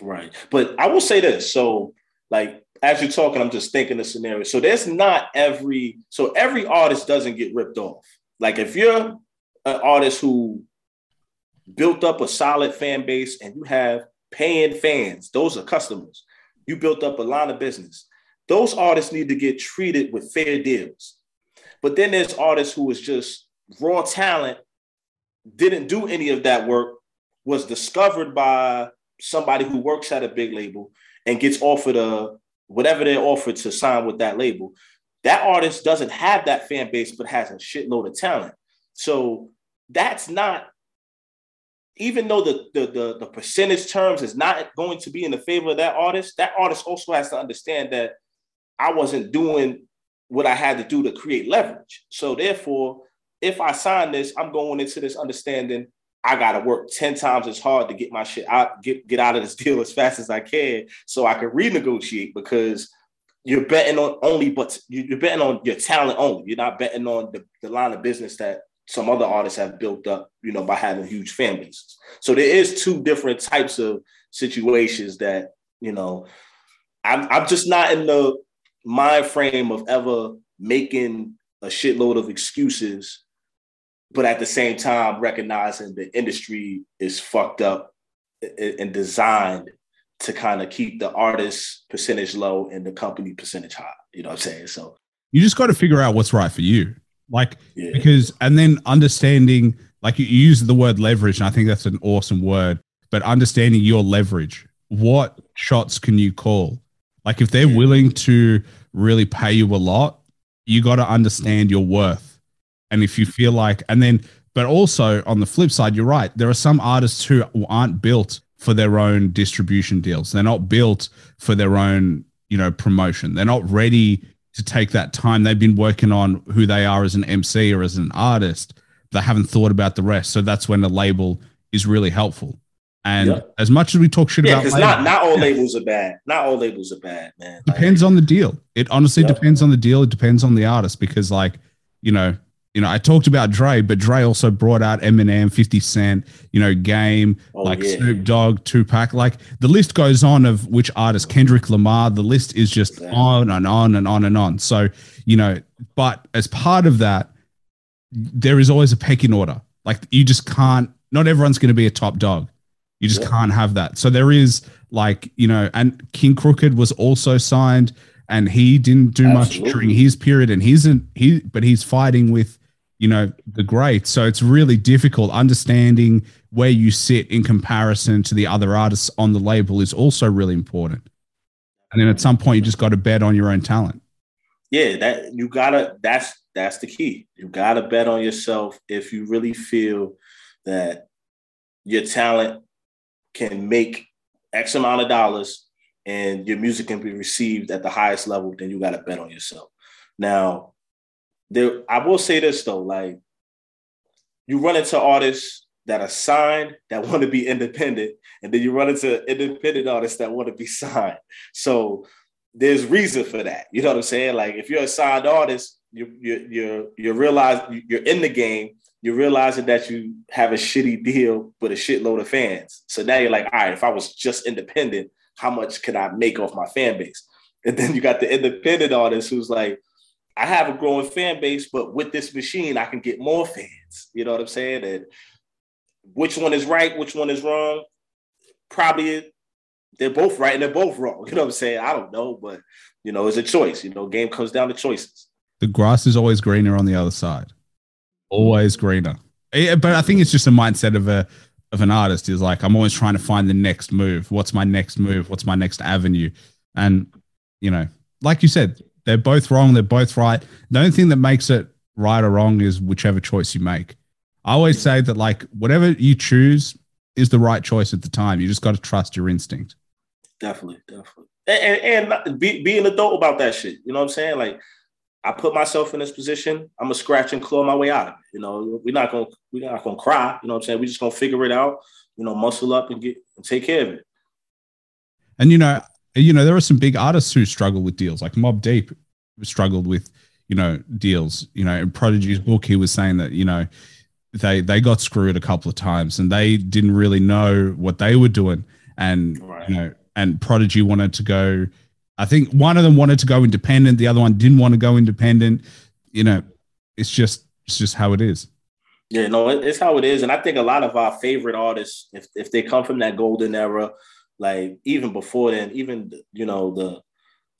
Right. But I will say this. So like as you're talking, I'm just thinking the scenario. So there's not every so every artist doesn't get ripped off. Like if you're an artist who built up a solid fan base and you have paying fans, those are customers. You built up a line of business. Those artists need to get treated with fair deals. But then there's artists who is just raw talent, didn't do any of that work, was discovered by somebody who works at a big label and gets offered a whatever they're offered to sign with that label. That artist doesn't have that fan base, but has a shitload of talent. So that's not even though the, the, the the percentage terms is not going to be in the favor of that artist, that artist also has to understand that I wasn't doing what I had to do to create leverage. So therefore, if I sign this, I'm going into this understanding I gotta work 10 times as hard to get my shit out, get, get out of this deal as fast as I can so I can renegotiate because you're betting on only but you're betting on your talent only. You're not betting on the, the line of business that some other artists have built up, you know, by having huge fan bases. So there is two different types of situations that, you know, I'm, I'm just not in the mind frame of ever making a shitload of excuses, but at the same time recognizing the industry is fucked up and designed to kind of keep the artist percentage low and the company percentage high. You know what I'm saying? So you just got to figure out what's right for you. Like, yeah. because, and then understanding, like you use the word leverage, and I think that's an awesome word, but understanding your leverage. What shots can you call? Like, if they're yeah. willing to really pay you a lot, you got to understand your worth. And if you mm-hmm. feel like, and then, but also on the flip side, you're right. There are some artists who aren't built for their own distribution deals. They're not built for their own, you know, promotion. They're not ready to take that time. They've been working on who they are as an MC or as an artist. They haven't thought about the rest. So that's when the label is really helpful. And as much as we talk shit yeah, about, because not not all labels are bad. Not all labels are bad, man. Depends like, on the deal. It honestly depends on the deal. It depends on the artist because, like, you know, you know, I talked about Dre, but Dre also brought out Eminem, 50 Cent, you know, Game, oh, like yeah. Snoop Dogg, Tupac. Like the list goes on of which artists, Kendrick Lamar, the list is just exactly. on and on and on and on. So, you know, but as part of that, there is always a pecking order. Like you just can't, not everyone's going to be a top dog. You just yeah. can't have that. So there is like, you know, and King Crooked was also signed and he didn't do Absolutely. much during his period and he's in he but he's fighting with you know the great. So it's really difficult. Understanding where you sit in comparison to the other artists on the label is also really important. And then at some point you just got to bet on your own talent. Yeah that you gotta that's that's the key. You gotta bet on yourself if you really feel that your talent can make x amount of dollars and your music can be received at the highest level then you got to bet on yourself. Now there I will say this though, like you run into artists that are signed that (laughs) want to be independent, and then you run into independent artists that want to be signed. So there's reason for that. You know what I'm saying? Like if you're a signed artist, you you you you realize you're in the game. You're realizing that you have a shitty deal with a shitload of fans. So now you're like, all right, if I was just independent, how much could I make off my fan base? And then you got the independent artist who's like, I have a growing fan base, but with this machine, I can get more fans. You know what I'm saying? And which one is right, which one is wrong? Probably they're both right and they're both wrong. (laughs) You know what I'm saying? I don't know, but you know, it's a choice. You know, game comes down to choices. The grass is always greener on the other side. Always greener. Eh, but I think it's just a mindset of a of an artist is like I'm always trying to find the next move. What's my next move? What's my next avenue? And you know, like you said, they're both wrong. They're both right. The only thing that makes it right or wrong is whichever choice you make. I always say that like whatever you choose is the right choice at the time. You just got to trust your instinct. Definitely, definitely, and, and be, be an adult about that shit. You know what I'm saying? Like, I put myself in this position. I'm gonna scratch and claw my way out of it. You know, we're not gonna we're not gonna cry. You know what I'm saying? We're just gonna figure it out. You know, muscle up and get and take care of it. And you know, you know, there are some big artists who struggle with deals, like Mobb Deep struggled with, you know, deals. You know, in Prodigy's book, he was saying that, you know, they they got screwed a couple of times and they didn't really know what they were doing. And right. you know, and Prodigy wanted to go. I think one of them wanted to go independent, the other one didn't want to go independent. You know, it's just it's just how it is. Yeah, no, it's how it is, and I think a lot of our favorite artists, if if they come from that golden era, like even before then, even you know the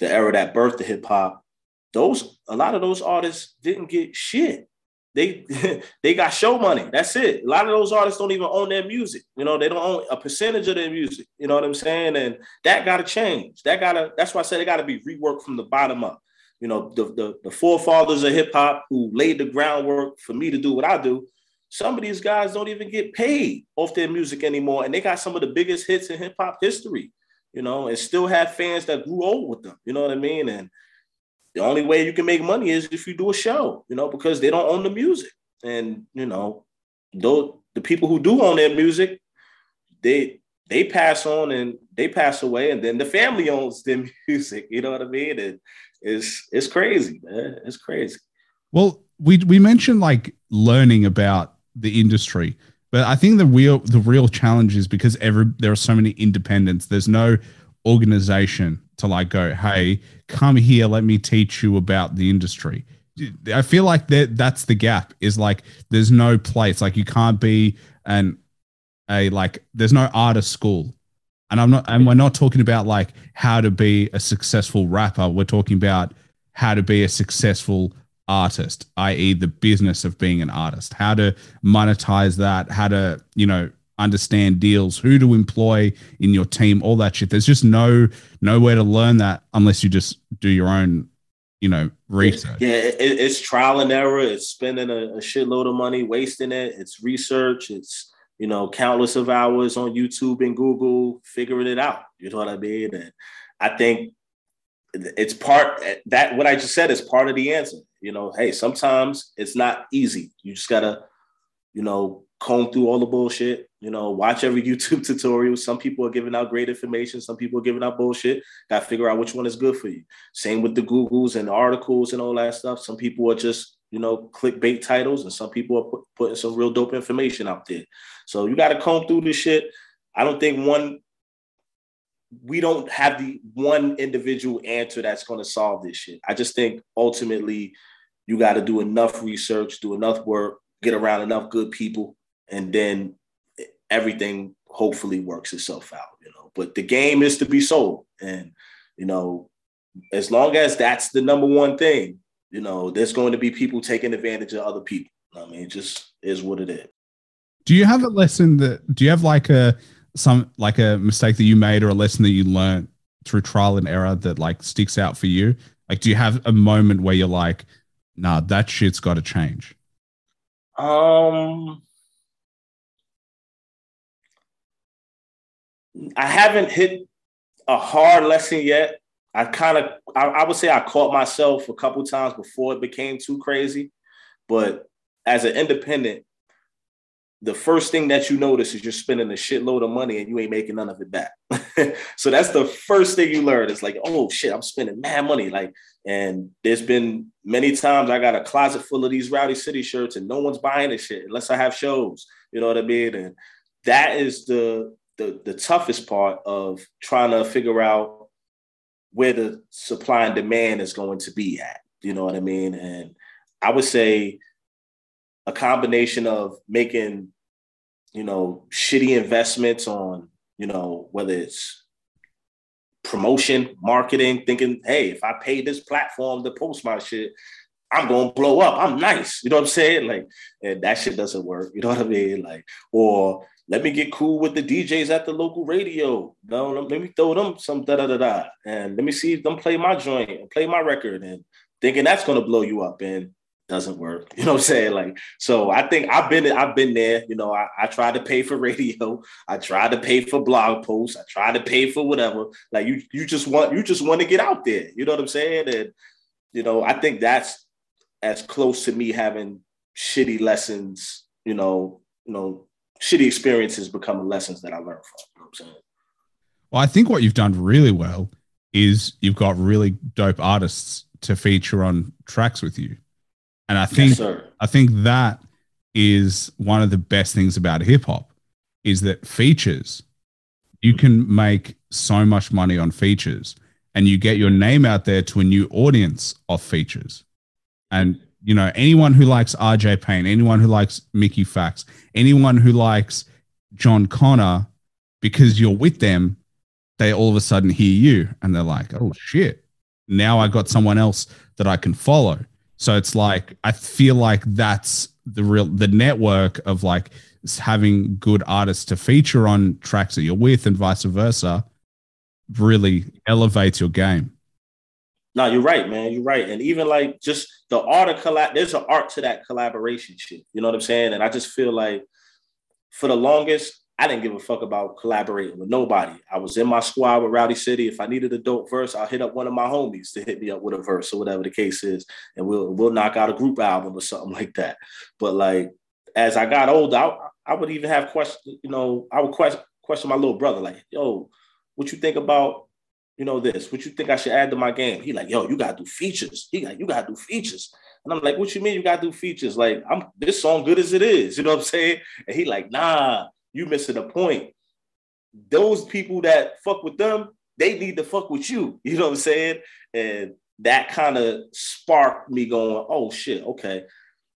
the era that birthed the hip hop, those a lot of those artists didn't get shit. They (laughs) they got show money. That's it. A lot of those artists don't even own their music. You know, they don't own a percentage of their music. You know what I'm saying? And that got to change. That got to. That's why I said it got to be reworked from the bottom up. You know, the, the the forefathers of hip hop who laid the groundwork for me to do what I do some of these guys don't even get paid off their music anymore, and they got some of the biggest hits in hip hop history, you know, and still have fans that grew old with them. You know what I mean? And the only way you can make money is if you do a show, you know, because they don't own the music. And you know, though the people who do own their music, they they pass on and they pass away, and then the family owns their (laughs) music. You know what I mean? And it's it's crazy, man. It's crazy. Well, we we mentioned like learning about the industry. But I think the real the real challenge is because every there are so many independents. There's no organization to like go, hey, come here, let me teach you about the industry. I feel like that that's the gap. Is like there's no place. Like you can't be an a like there's no artist school. And I'm not and we're not talking about like how to be a successful rapper. We're talking about how to be a successful artist, i.e., the business of being an artist, how to monetize that, how to, you know, understand deals, who to employ in your team, all that shit. There's just no nowhere to learn that unless you just do your own, you know, research. Yeah, it, it's trial and error. It's spending a, a shitload of money, wasting it. It's research. It's you know, countless of hours on YouTube and Google figuring it out. You know what I mean? And I think it's part eh, that what I just said is part of the answer. You know, hey, sometimes it's not easy. You just gotta, you know, comb through all the bullshit. You know, watch every (laughs) YouTube tutorial. Some people are giving out great information. Some people are giving out bullshit. Got to figure out which one is good for you. Same with the Googles and the articles and all that stuff. Some people are just, you know, clickbait titles, and some people are put, putting some real dope information out there. So you got to comb through this shit. I don't think one we don't have the one individual answer that's going to solve this shit. I just think ultimately you got to do enough research, do enough work, get around enough good people, and then everything hopefully works itself out, you know. But the game is to be sold. And, you know, as long as that's the number one thing, you know, there's going to be people taking advantage of other people. I mean, it just is what it is. Do you have a lesson that do you have like a some like a mistake that you made or a lesson that you learned through trial and error that like sticks out for you? Like, do you have a moment where you're like, nah, that shit's got to change? Um, I haven't hit a hard lesson yet. I kind of, I, I, would say I caught myself a couple times before it became too crazy. But as an independent, the first thing that you notice is you're spending a shitload of money and you ain't making none of it back. (laughs) so that's the first thing you learn. It's like, oh shit, I'm spending mad money. Like, and there's been many times I got a closet full of these Rowdy City shirts and no one's buying this shit unless I have shows. You know what I mean? And that is the the, the toughest part of trying to figure out where the supply and demand is going to be at. You know what I mean? And I would say a combination of making, you know, shitty investments on, you know, whether it's promotion, marketing, thinking, hey, if I pay this platform to post my shit, I'm gonna blow up. I'm nice. You know what I'm saying? Like, and that shit doesn't work. You know what I mean? Like, or let me get cool with the DJs at the local radio. No, let me throw them some da da da da, and let me see them play my joint and play my record, and thinking that's gonna blow you up, and doesn't work. (laughs) You know what I'm saying? Like, so I think I've been I've been there. You know, I, I tried to pay for radio, I tried to pay for blog posts, I tried to pay for whatever. Like you you just want you just want to get out there. You know what I'm saying? And you know, I think that's as close to me having shitty lessons. You know, you know, shitty experiences becoming lessons that I learned from. You know I'm saying? Well, I think what you've done really well is you've got really dope artists to feature on tracks with you. And I think yes, I think that is one of the best things about hip hop is that features you can make so much money on features and you get your name out there to a new audience of features. And you know, anyone who likes RJ Payne, anyone who likes Mickey Factz, anyone who likes Jon Connor, because you're with them, they all of a sudden hear you and they're like, oh shit, now I got someone else that I can follow. So it's like I feel like that's the real the network of like having good artists to feature on tracks that you're with and vice versa really elevates your game. No, you're right, man. You're right. And even like just the art of collab, there's an art to that collaboration shit. You know what I'm saying? And I just feel like for the longest, I didn't give a fuck about collaborating with nobody. I was in my squad with Rowdy City. If I needed a dope verse, I'll hit up one of my homies to hit me up with a verse or whatever the case is, and we'll we'll knock out a group album or something (laughs) like that. But like as I got older, I, I would even have questions. You know, I would question question my little brother, like, "Yo, what you think about you know this? What you think I should add to my game?" He like, "Yo, you gotta do features." He like, "You gotta do features." And I'm like, "What you mean you gotta do features? Like, I'm this song good as it is." You know what I'm saying? And he like, "Nah." You missing the point. Those people that fuck with them, they need to fuck with you. (laughs) You know what I'm saying? And that kind of sparked me going, oh shit, okay.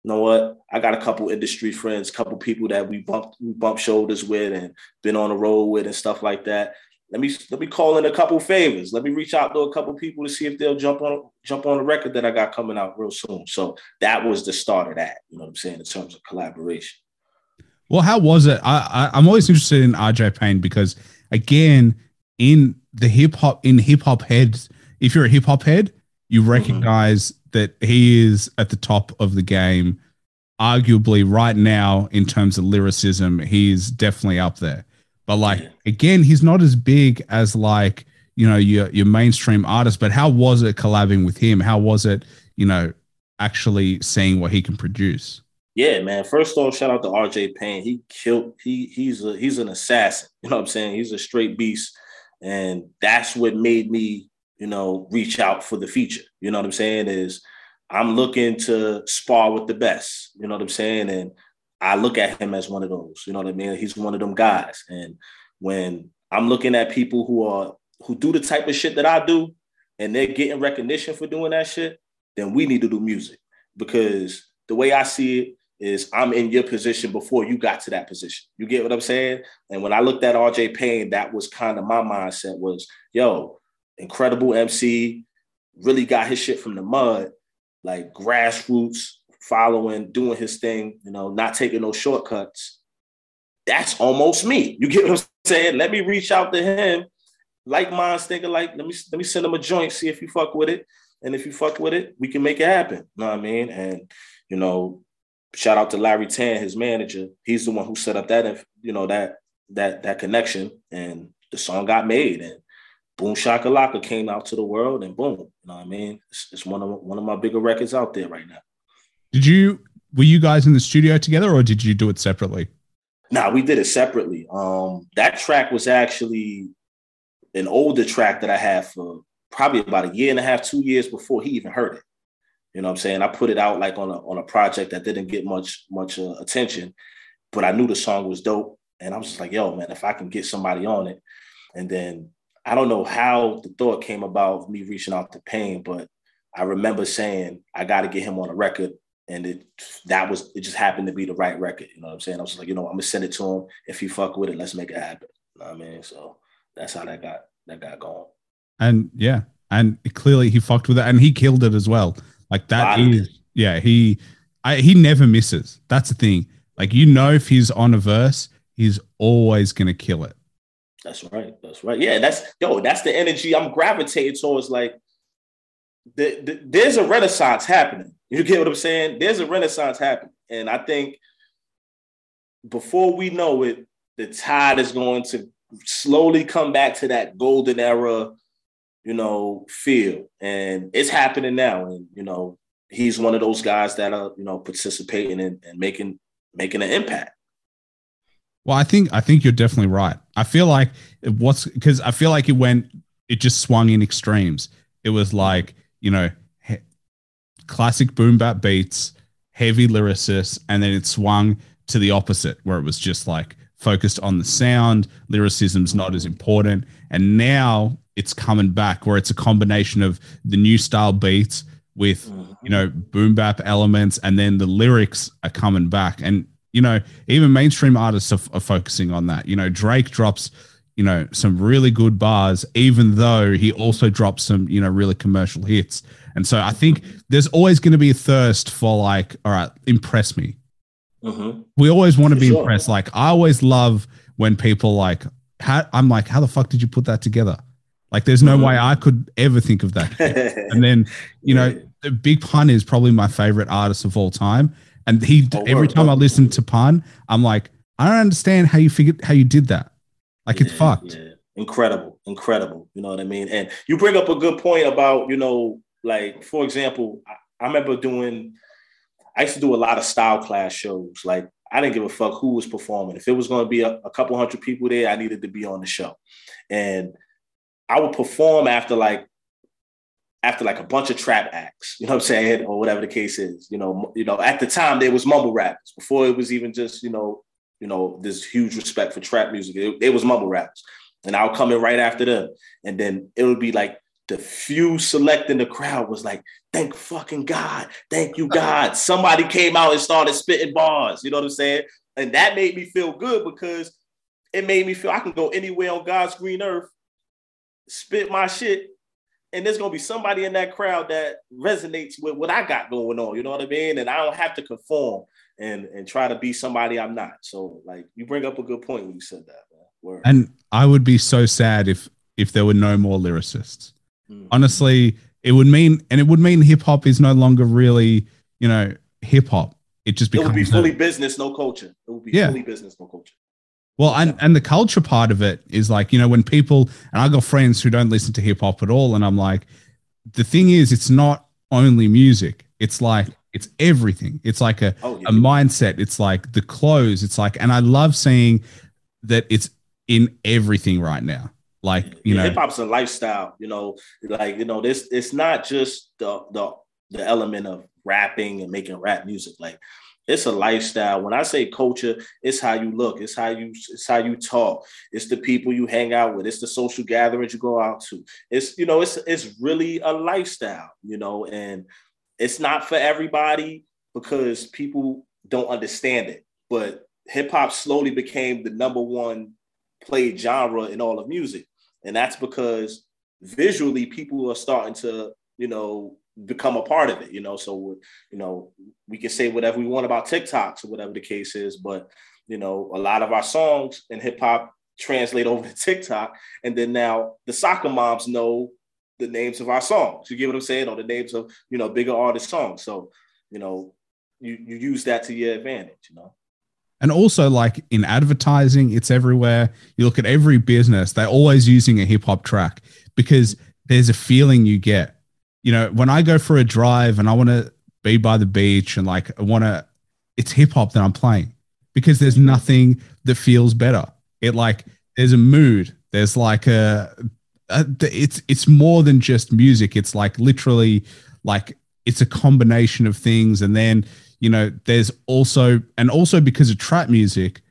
You know what? I got a couple industry friends, couple people that we bumped we bump shoulders with and been on the road with and stuff like that. Let me let me call in a couple favors. Let me reach out to a couple people to see if they'll jump on jump on the record that I got coming out real soon. So that was the start of that. You know what I'm saying in terms of collaboration. Well, how was it? I, I am always interested in RJ Payne because again, in the hip hop in hip hop heads, if you're a hip hop head, you mm-hmm. recognize mm-hmm. that he is at the top of the game. Arguably, right now, in terms of lyricism, he's definitely up there. But like yeah. again, he's not as big as like you know your your mainstream artist. But how was it collabing with him? How was it you know actually seeing what he can produce? Yeah, man. First off, shout out to RJ Payne. He killed. He he's a he's an assassin. You know what I'm saying? He's a straight beast, and that's what made me, you know, reach out for the feature. You know what I'm saying? Is I'm looking to spar with the best. You know what I'm saying? And I look at him as one of those. You know what I mean? He's one of them guys. And when I'm looking at people who are who do the type of shit that I do, and they're getting recognition for doing that shit, then we need to do music because the way I see it is I'm in your position before you got to that position. You get what I'm saying? And when I looked at RJ Payne, that was kind of my mindset was, yo, incredible MC, really got his shit from the mud, like grassroots, following, doing his thing, you know, not taking no shortcuts. That's almost me. You get what I'm saying? Let me reach out to him, like minds thinking like, let me let me send him a joint, see if you fuck with it. And if you fuck with it, we can make it happen. You know what I mean? And you know, shout out to Larry Tan, his manager. He's the one who set up that, you know, that that that connection, and the song got made, and Boom Shakalaka came out to the world, and boom, you know what I mean? It's, it's one of one of my bigger records out there right now. Did you were you guys in the studio together, or did you do it separately? Nah, we did it separately. Um, that track was actually an older track that I had for probably about a year and a half, two years before he even heard it. You know what I'm saying? I put it out like on a on a project that didn't get much much uh, attention, but I knew the song was dope, and I was just like, "Yo, man, if I can get somebody on it," and then I don't know how the thought came about me reaching out to Payne, but I remember saying I got to get him on a record, and it that was it just happened to be the right record. You know what I'm saying? I was like, you know, I'm gonna send it to him. If he fuck with it, let's make it happen. You know what I mean? So that's how that got that got going. And yeah, and clearly he fucked with it, and he killed it as well. Like that is, yeah, he, I, he never misses. That's the thing. Like you know, if he's on a verse, he's always gonna kill it. That's right. That's right. Yeah, that's yo. That's the energy I'm gravitating towards. Like, the, the, there's a renaissance happening. You get what I'm saying? There's a renaissance happening, and I think before we know it, the tide is going to slowly come back to that golden era you know, feel. And it's happening now. And, you know, he's one of those guys that are, you know, participating and, and making making an impact. Well, I think I think you're definitely right. I feel like what's because I feel like it went it just swung in extremes. It was like, you know, he, classic boom bap beats, heavy lyricists, and then it swung to the opposite where it was just like focused on the sound, lyricism's not as important. And now it's coming back where it's a combination of the new style beats with you know boom bap elements and then the lyrics are coming back. And you know even mainstream artists are, are, focusing on that. You know drake drops you know some really good bars even though he also drops some you know really commercial hits. And so i think there's always going to be a thirst for like all right impress me. Mm-hmm. we always want to be sure. impressed. Like i always love when people like how, i'm like how the fuck did you put that together like, there's no mm-hmm. way I could ever think of that. (laughs) and then, you know, Big Pun is probably my favorite artist of all time. And he, oh, every time I listen to Pun, I'm like, I don't understand how you figured how you did that. Like, yeah, it's fucked. Yeah. Incredible, incredible. You know what I mean? And you bring up a good point about, you know, like for example, I, I remember doing. I used to do a lot of style class shows. Like I didn't give a fuck who was performing. If it was going to be a, a, couple hundred people there, I needed to be on the show. And I would perform after like after like a bunch of trap acts, you know what I'm saying, or whatever the case is. You know, you know, at the time there was mumble rappers before it was even just you know, you know, this huge respect for trap music. It, it was mumble rappers, and I'll come in right after them, and then it would be like the few select in the crowd was like, "Thank fucking God, thank you God." Somebody came out and started spitting bars. You know what I'm saying? And that made me feel good because it made me feel I can go anywhere on God's green earth spit my shit, and there's gonna be somebody in that crowd that resonates with what I got going on. You know what I mean? And I don't have to conform and and try to be somebody I'm not. So like you bring up a good point when you said that. Man. And I would be so sad if if there were no more lyricists. Mm-hmm. Honestly, it would mean and it would mean hip hop is no longer really, you know, hip hop. It just becomes it would be fully business, no culture. It would be yeah. fully business, no culture. Well, and, and the culture part of it is like, you know, when people, and I've got friends who don't listen to hip hop at all. And I'm like, the thing is, it's not only music, it's like, it's everything. It's like a, oh, yeah. a mindset. It's like the clothes. It's like, and I love seeing that it's in everything right now. Like, you yeah, know, hip hop's a lifestyle, you know, like, you know, this, it's not just the, the, the element of rapping and making rap music. Like it's a lifestyle. When I say culture, it's how you look, it's how you it's how you talk, it's the people you hang out with, it's the social gatherings you go out to. It's you know, it's it's really a lifestyle, you know, and it's not for everybody because people don't understand it. But hip hop slowly became the number one played genre in all of music. And that's because visually people are starting to, you know, become a part of it, you know. So, you know, we can say whatever we want about TikToks or whatever the case is, but you know, a lot of our songs in hip hop translate (laughs) over to TikTok, and then now the soccer moms know the names of our songs. You get what I'm saying, or the names of you know bigger artist songs. So, you know, you you use that to your advantage, you know. And also, like in advertising, it's everywhere. You look at every business; they're always using a hip hop track because there's a feeling you get you know, when I go for a drive and I want to be by the beach and like I want to, it's hip hop that I'm playing because there's nothing that feels better. It like there's a mood. There's like a, a it's it's more than just music. It's like literally like it's a combination of things. And then you know there's also and also because of trap music,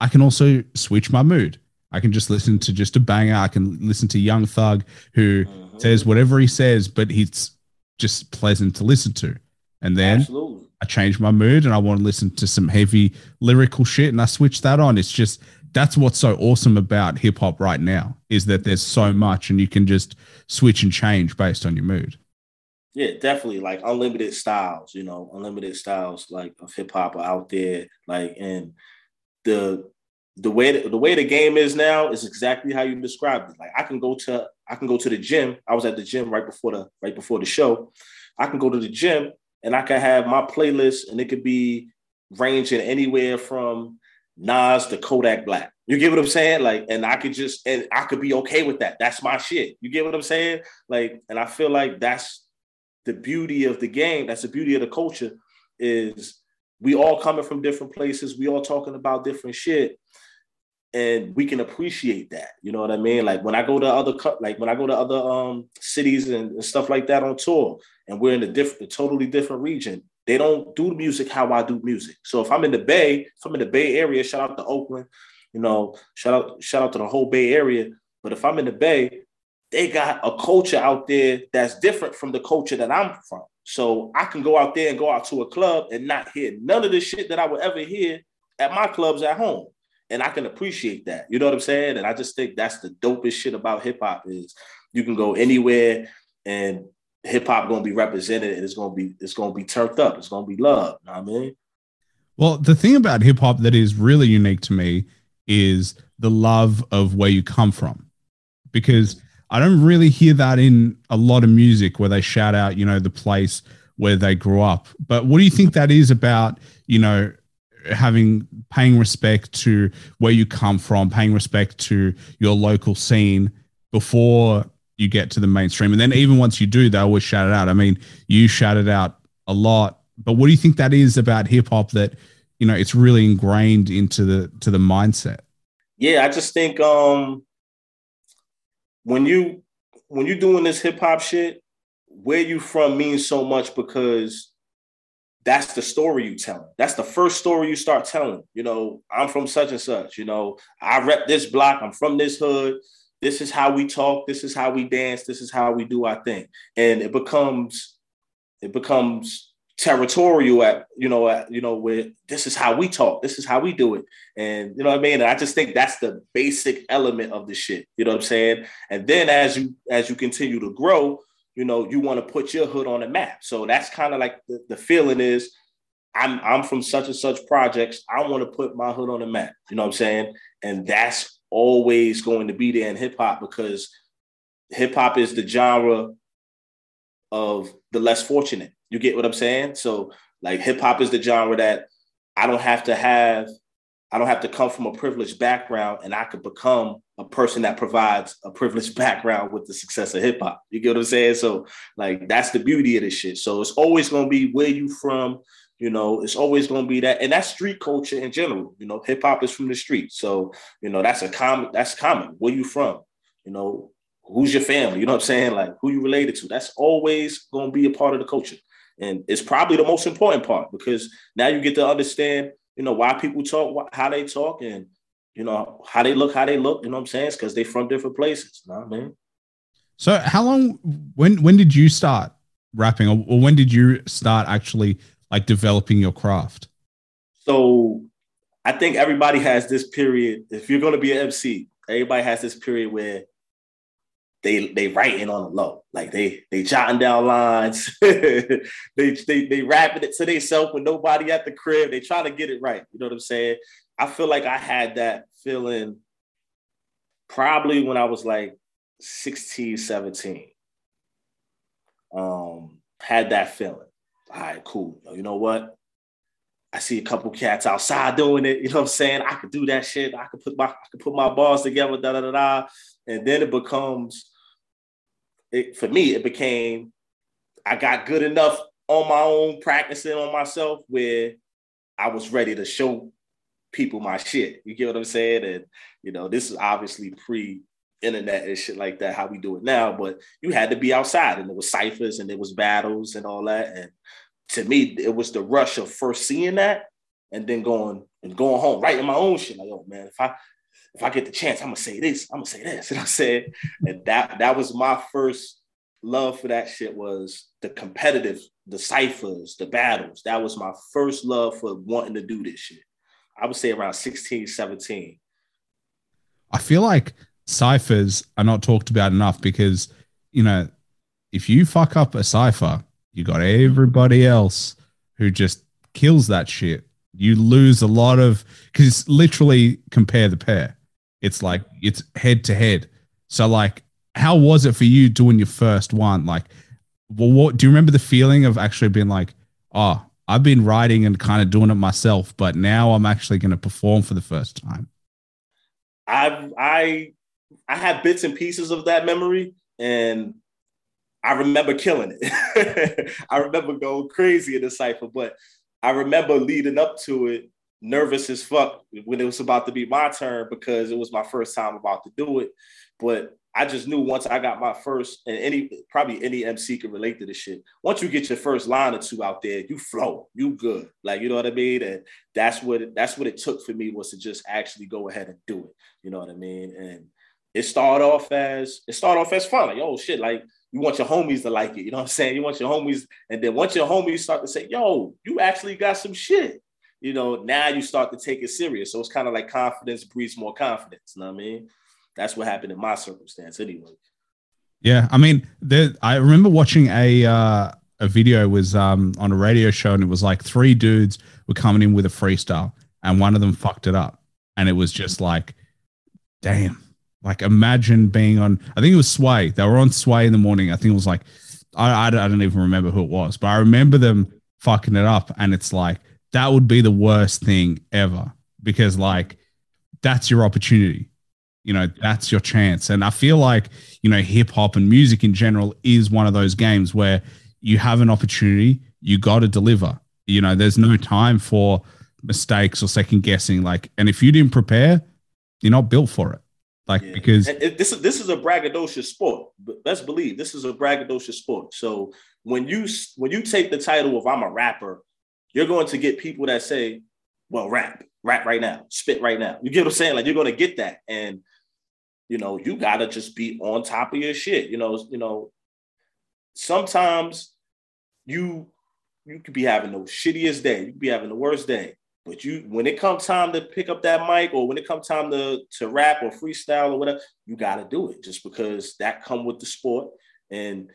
I can also switch my mood. I can just listen to just a banger. I can listen to Young Thug who mm-hmm. says whatever he says, but he's just pleasant to listen to. And then Absolutely. I change my mood and I want to listen to some heavy lyrical shit and I switch that on. It's just that's what's so awesome about hip hop right now is that there's so much and you can just switch and change based on your mood. Yeah, definitely. Like unlimited styles, you know, unlimited styles like of hip hop are out there. Like and the the way the, the way the game is now is exactly how you described it. Like I can go to I can go to the gym. I was at the gym right before the right before the show. I can go to the gym and I can have my playlist and it could be ranging anywhere from Nas to Kodak Black. You get what I'm saying? Like, and I could just and I could be okay with that. That's my shit. You get what I'm saying? Like, and I feel like that's the beauty of the game. That's the beauty of the culture is we all coming from different places. We all talking about different shit and we can appreciate that. You know what I mean? Like when I go to other like when I go to other um cities and, and stuff like that on tour, and we're in a different, a totally different region. They don't do music how I do music. So if I'm in the Bay, if I'm in the Bay Area, shout out to Oakland, you know, shout out, shout out to the whole Bay Area. But if I'm in the Bay, they got a culture out there that's different from the culture that I'm from. So I can go out there and go out to a club and not hear none of the shit that I would ever hear at my clubs at home and I can appreciate that. You know what I'm saying? And I just think that's the dopest shit about hip hop is you can go anywhere and hip hop gonna be represented and it's gonna be it's gonna be turned up. It's gonna be loved. You know what I mean? Well, the thing about hip hop that is really unique to me is the love of where you come from, because I don't really hear that in a lot of music where they shout out, you know, the place where they grew up. But what do you think that is about, you know, having paying respect to where you come from, paying respect to your local scene before you get to the mainstream. And then even once you do, they always shout it out. I mean, you shout it out a lot, but what do you think that is about hip hop that you know it's really ingrained into the to the mindset? Yeah, I just think um when you when you're doing this hip hop shit, where you from means so much because that's the story you tell. That's the first story you start telling. You know, I'm from such and such. You know, I rep this block. I'm from this hood. This is how we talk. This is how we dance. This is how we do our thing. And it becomes, it becomes territorial at you know at, you know where this is how we talk. This is how we do it. And you know what I mean. And I just think that's the basic element of the shit. You know what I'm saying. And then as you as you continue to grow you know, you want to put your hood on the map. So that's kind of like the, the feeling is I'm I'm from such and such projects. I want to put my hood on the map. You know what I'm saying? And that's always going to be there in hip hop because hip hop is the genre of the less fortunate. You get what I'm saying? So like hip hop is the genre that I don't have to have I don't have to come from a privileged background and I could become a person that provides a privileged (laughs) background with the success of hip hop. You get what I'm saying? So, like, that's the beauty of this shit. So, it's always to be where you from. You know, it's always to be that, and that's street culture in general. You know, hip hop is from the street, so you know that's a common. That's common. Where you from? You know, who's your family? You know what I'm saying? Like, who you related to? That's always to be a part of the culture, and it's probably the most important part because now you get to understand you know, why people talk, how they talk, and you know, how they look, how they look. You know what I'm saying? It's because they from different places. You know what I mean? So, how long? When when did you start rapping, or, or when did you start actually like developing your craft? So, I think everybody has this period. If you're going to be an MC, everybody has this period where they they writing on the low, like they they jotting down lines, (laughs) they they they rapping it to themselves with nobody at the crib. They trying to get it right. You know what I'm saying? I feel like I had that feeling probably when I was like 16, 17. Um, had that feeling. All right, cool. You know what? I see a couple cats outside doing it. You know what I'm saying? I could do that shit. I could put my I could put my balls together, da da da da. And then it becomes it, for me, it became I got good enough on my own practicing on myself where I was ready to show people my shit. You get what I'm saying? And you know, this is obviously pre internet and shit like that, how we do it now, but you had to be outside and there was ciphers and there was battles and all that. And to me, it was the rush of first seeing that and then going and going home, writing my own shit. Like, oh man, if I if I get the chance, I'm gonna say this, (laughs) I'm gonna say this. And I said, and that that was my first love for that shit was the competitive, the ciphers, the battles. That was my first love for wanting to do this shit. I would say around 16, 17. I feel like ciphers are not talked about enough because, you know, if you fuck up a cipher, you got everybody else who just kills that shit. You lose a lot of because literally compare the pair. It's like it's head to head. So like, how was it for you doing your first one? Like, well, what do you remember the feeling of actually being like, oh, I've been writing and kind of doing it myself, but now I'm actually going to perform for the first time. I I I have bits and pieces of that memory, and I remember killing it. (laughs) I remember going crazy in the cipher, but I remember leading up to it, nervous as fuck when it was about to be my turn because it was my first time about to do it. But I just knew once I got my first, and any probably any MC can relate to this shit. Once you get your first line or two out there, you flow, you good. Like you know what I mean? And that's what it, that's what it took for me was to just actually go ahead and do it. You know what I mean? And it started off as it started off as fun. Like, oh shit, like you want your homies to like it. You know what I'm saying? You want your homies, and then once your homies start to say, yo, you actually got some shit. You know, now you start to take it serious. So it's kind of like confidence breeds more confidence. You know what I mean? that's what happened in my circumstance anyway. Yeah, I mean, there, I remember watching a uh, a video was um, on a radio show, and it was like three dudes were coming in with a freestyle, and one of them fucked it up, and it was just like, damn, like imagine being on. I think it was Sway. They were on Sway in the morning. I think it was like, I I don't even remember who it was, but I remember them fucking it up, and it's like that would be the worst thing ever because like that's your opportunity. You know that's your chance. And i feel like you know hip hop and music in general is one of those games where you have an opportunity you got to deliver. You know there's no time for mistakes or second guessing. Like and if you didn't prepare you're not built for it. Like yeah. because it, this is this is a braggadocious sport. Let's believe this is a braggadocious sport. So when you when you take the title of i'm a rapper you're going to get people that say well rap rap right now spit right now you get what i'm saying like you're going to get that and you know, you gotta just be on top of your shit. You know, you know, sometimes you you could be having the shittiest day, you could be having the worst day. But you when it comes time to pick up that mic or when it comes time to to rap or freestyle or whatever, you gotta do it just because that come with the sport and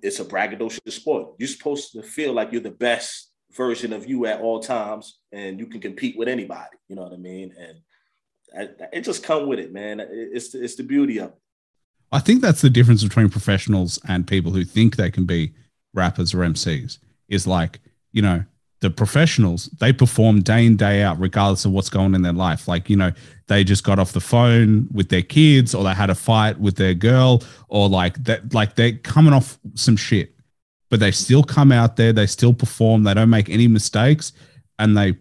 it's a braggadocious sport. You're supposed to feel like you're the best version of you at all times and you can compete with anybody. You know what I mean? And it just come with it, man. It's it's the beauty of it. I think that's the difference between professionals and people who think they can be rappers or MCs. Is like you know the professionals they perform day in day out regardless of what's going on in their life. Like you know they just got off the phone with their kids or they had a fight with their girl or like that like they're coming off some shit, but they still come out there. They still perform. They don't make any mistakes and they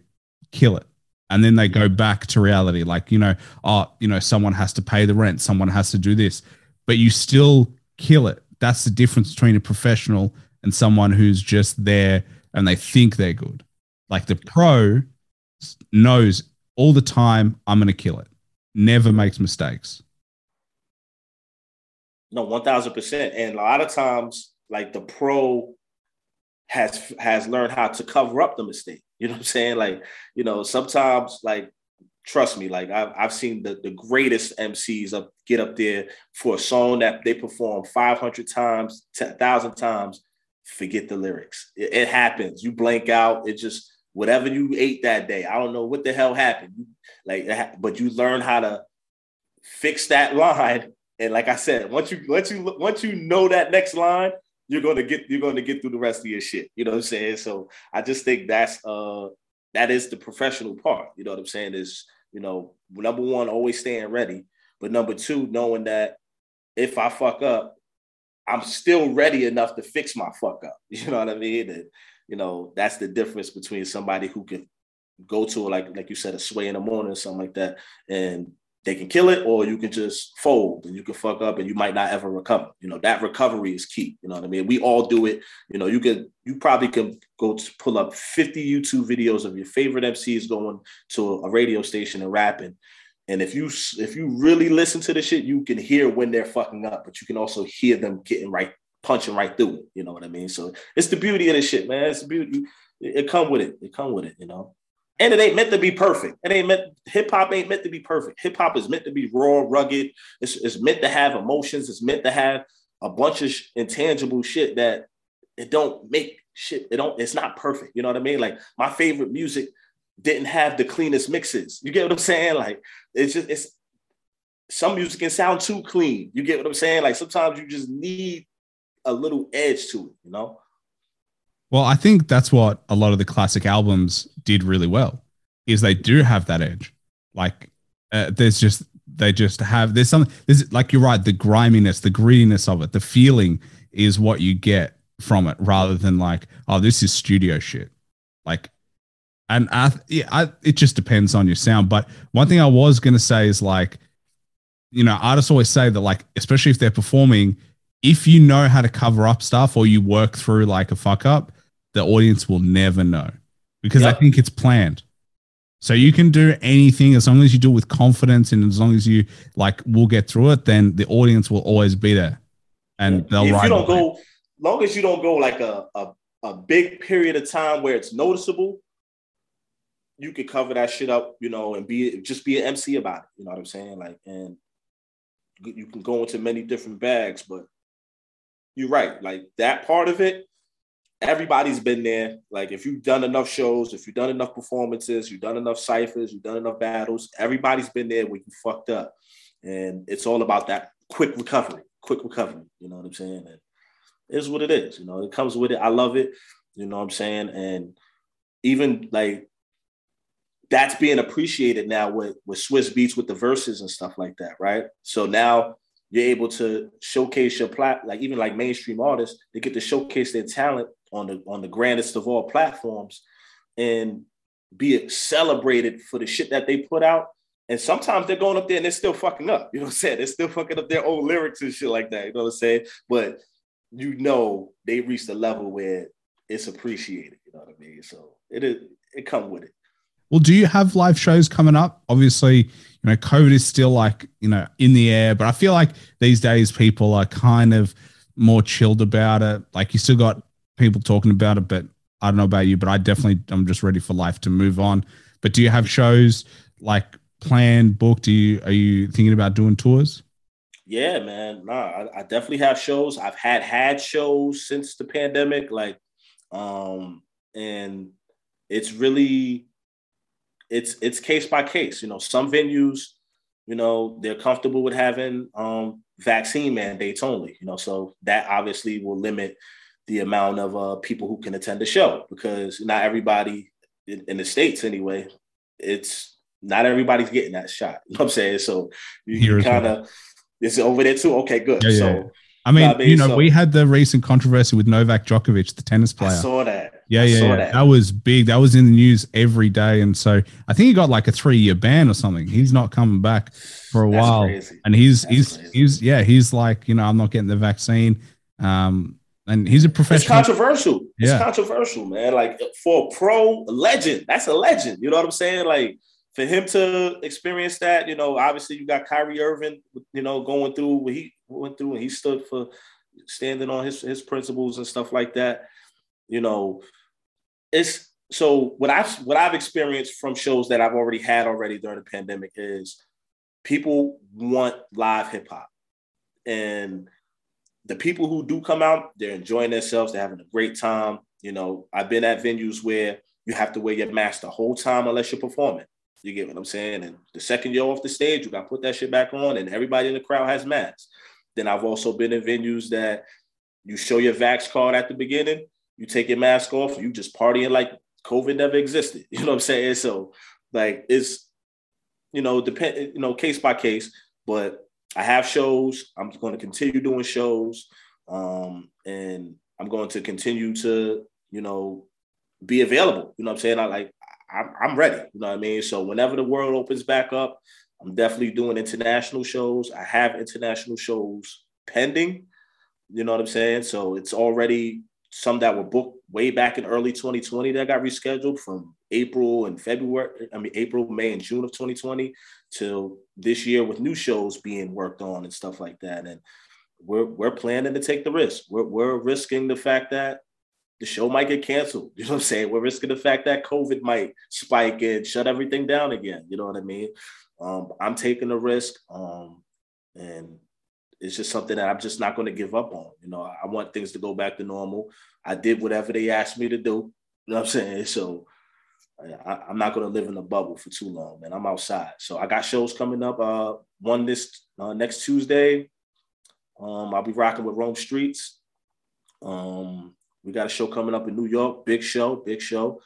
kill it and then they go back to reality like you know oh you know someone has to pay the rent someone has to do this but you still kill it that's the difference between a professional and someone who's just there and they think they're good like the pro knows all the time i'm going to kill it never makes mistakes no 1000% and a lot of times like the pro has has learned how to cover up the mistake you know what I'm saying? Like, you know, sometimes like trust me, like I've, I've seen the, the greatest MCs up get up there for a song that they perform 500 times, 10,000 times, forget the lyrics. It, it, happens. You blank out. It just, whatever you ate that day, I don't know what the hell happened. Like, but you learn how to fix that (laughs) line. And like I said, once you, once you, once you know that next line, you're gonna get you're gonna get through the rest of your shit. You know what I'm saying? So I just think that's uh that is the professional part. You know what I'm saying? Is you know number one, always staying ready, but number two, knowing that if I fuck up, I'm still ready enough to fix my fuck up. (laughs) You know what I mean? And you know that's the difference between somebody who can go to like like you said a sway in the morning or something like that, and they can kill it, or you can just fold and you can fuck up and you might not ever recover. You know that recovery is key. You know what I mean? We all do it. You know you can you probably can go to pull up 50 YouTube videos of your favorite MCs going to a radio station and rapping. And if you if you really listen to the shit, you can hear when they're fucking up, but you can also hear them getting right, punching right through it. You know what I mean? So it's the beauty of this shit, man. It's the beauty. It, it come with it. It come with it. You know. And it ain't meant to be perfect. It ain't meant hip hop ain't meant to be perfect. Hip hop is meant to be raw, rugged. It's, it's meant to have emotions. It's meant to have a bunch of intangible shit that it don't make shit. It don't. It's not perfect. You know what I mean? Like my favorite music didn't have the cleanest mixes. You get what I'm saying? Like it's just it's some music can sound too clean. You get what I'm saying? Like sometimes you just need a little edge to it. You know? Well, I think that's what a lot of the classic albums did really well. Is they do have that edge. Like uh, there's just they just have there's something there's like you're right the griminess the greediness of it the feeling is what you get from it rather than like oh this is studio shit like and I, yeah, I, it just depends on your sound but one thing i was going to say is like you know artists always say that like especially if they're performing if you know how to cover up stuff or you work through like a fuck up the audience will never know because yep. I think it's planned. So you can do anything as long as you do it with confidence and as long as you like will get through it, then the audience will always be there. And they'll if you don't go, long as you don't go like a, a, a big period of time where it's noticeable, you could cover that shit up, you know, and be just be an MC about it. You know what I'm saying? Like, and you can go into many different bags, but you're right. Like that part of it, everybody's been there. Like if you've done enough shows, if you've done enough performances, you've done enough ciphers, you've done enough battles, everybody's been there when you fucked up. And it's all about that quick recovery, quick recovery. You know what I'm saying? And it's what it is. You know, it comes with it. I love it. You know what I'm saying? And even like that's being appreciated now with with Swizz Beatz with the Verzuz and stuff like that, right? So now you're able to showcase your plat like even like mainstream artists, they get to showcase their talent on the on the grandest of all platforms and be celebrated for the shit that they put out. And sometimes they're going up there and they're still fucking up. You know what I'm saying? They're still fucking up their own lyrics and shit like that. You know what I'm saying? But you know they reached a level where it's appreciated. You know what I mean? So it is it come with it. Well, do you have live shows coming up? Obviously, you know, COVID is still like, you know, in the air, but I feel like these days people are kind of more chilled about it. Like you still got people talking about it, but I don't know about you, but I definitely I'm just ready for life to move on. But do you have shows like planned, booked? Do you are you thinking about doing tours? Yeah, man. Nah, I, I definitely have shows. I've had had shows since the pandemic, like, um, and it's really it's it's case by case. You know, some venues, you know, they're comfortable with having um vaccine mandates only. You know, so that obviously will limit the amount of uh, people who can attend the show because not everybody in, in the states anyway. It's not everybody's getting that shot. (laughs) You know what I'm saying? So you, you kind of it's over there too. Okay, good. Yeah, so. Yeah. I mean, you know, so, we had the recent controversy with Novak Djokovic, the tennis player. I saw that. Yeah, yeah, yeah. That. that. was big. That was in the news every day, and so I think he got like a three-year ban or something. He's not coming back for a That's while, crazy. and he's That's he's crazy. he's yeah, he's like you know, I'm not getting the vaccine. Um, and he's a professional. It's controversial. Yeah. It's controversial, man. Like for a pro legend, that's a legend. You know what I'm saying? Like for him to experience that, you know, obviously you got Kyrie Irving, you know, going through what he went through, and he stood for standing on his his principles and stuff like that. You know, it's so what I've what I've experienced from shows that I've already had already during the pandemic is people want live hip hop, and the people who do come out, they're enjoying themselves. They're having a great time. You know, I've been at venues where you have to wear your mask the whole time unless you're performing. You get what I'm saying? And the second you're off the stage, you got to put that shit back on, and everybody in the crowd has masks. Then I've also been in venues that you show your Vax card at the beginning, you take your mask off, you just partying like COVID never existed. (laughs) You know what I'm saying? So, like, it's you know, depend, you know, case by case. But I have shows. I'm going to continue doing shows, um, and I'm going to continue to, you know, be available. You know what I'm saying? I like I'm, I'm ready. You know what I mean? So whenever the world opens back up, I'm definitely doing international shows. I have international shows pending. You know what I'm saying? So it's already some that were booked way back in early 2020 that got rescheduled from April and February. I mean, April, May, and June of 2020 till this year with new shows being worked on and stuff like that. And we're we're planning to take the risk. We're we're risking the fact that the show might get canceled. (laughs) You know what I'm saying? We're risking the fact that COVID might spike and shut everything down again. You know what I mean? Um, I'm taking the risk, um, and it's just something that I'm just not going to give up on. You know, I want things to go back to normal. I did whatever they asked me to do. You know what I'm saying? So I, am not going to live in a bubble for too long, man. I'm outside. So I got shows coming up. Uh, one this uh, next Tuesday. Um, I'll be rocking with Rome Streetz. Um, we got a show coming up in New York, big show, big show.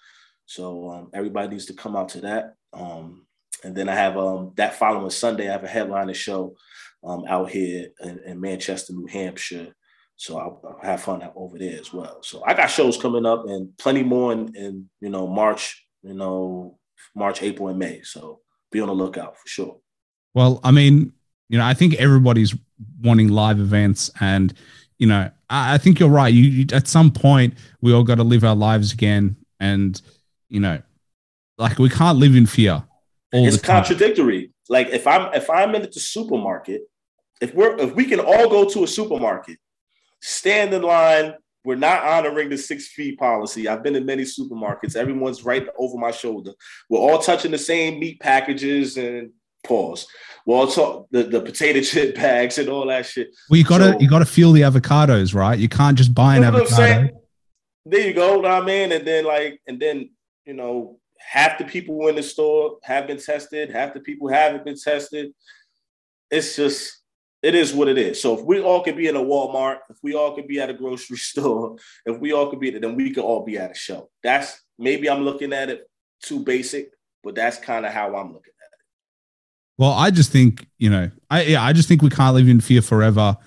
So um, everybody needs to come out to that. Um, and then I have um, that following Sunday, I have a headliner show um, out here in, in, Manchester, New Hampshire. So I'll, I'll, have fun over there as well. So I got shows coming up and plenty more in, in you know March, you know March, April, and May. So be on the lookout for sure. Well, I mean, you know, I think everybody's wanting live events, and you know, I, I think you're right. You, you at some point we all got to live our lives again, and you know, like we can't live in fear. it's contradictory. Like if I'm if I'm in the supermarket, if we're if we can all go to a supermarket, stand in line. We're not honoring the six feet policy. I've been in many supermarkets. Everyone's right over my shoulder. We're all touching the same meat packages and pause. Well, talk the, the potato chip (laughs) bags and all that shit. Well, you gotta so, you gotta feel the avocados, right? You can't just buy an you know avocado. There you go, I mean? And then like, and then you know, half the people in the store have been tested, half the people haven't been tested. It's just it is what it is. So if we all could be in a Walmart, if we all could be at a grocery (laughs) store, if we all could be, then we could all be at a show. That's maybe I'm looking at it too basic, but that's kind of how I'm looking at it. Well, I just think you know, I yeah, I just think we can't live in fear forever.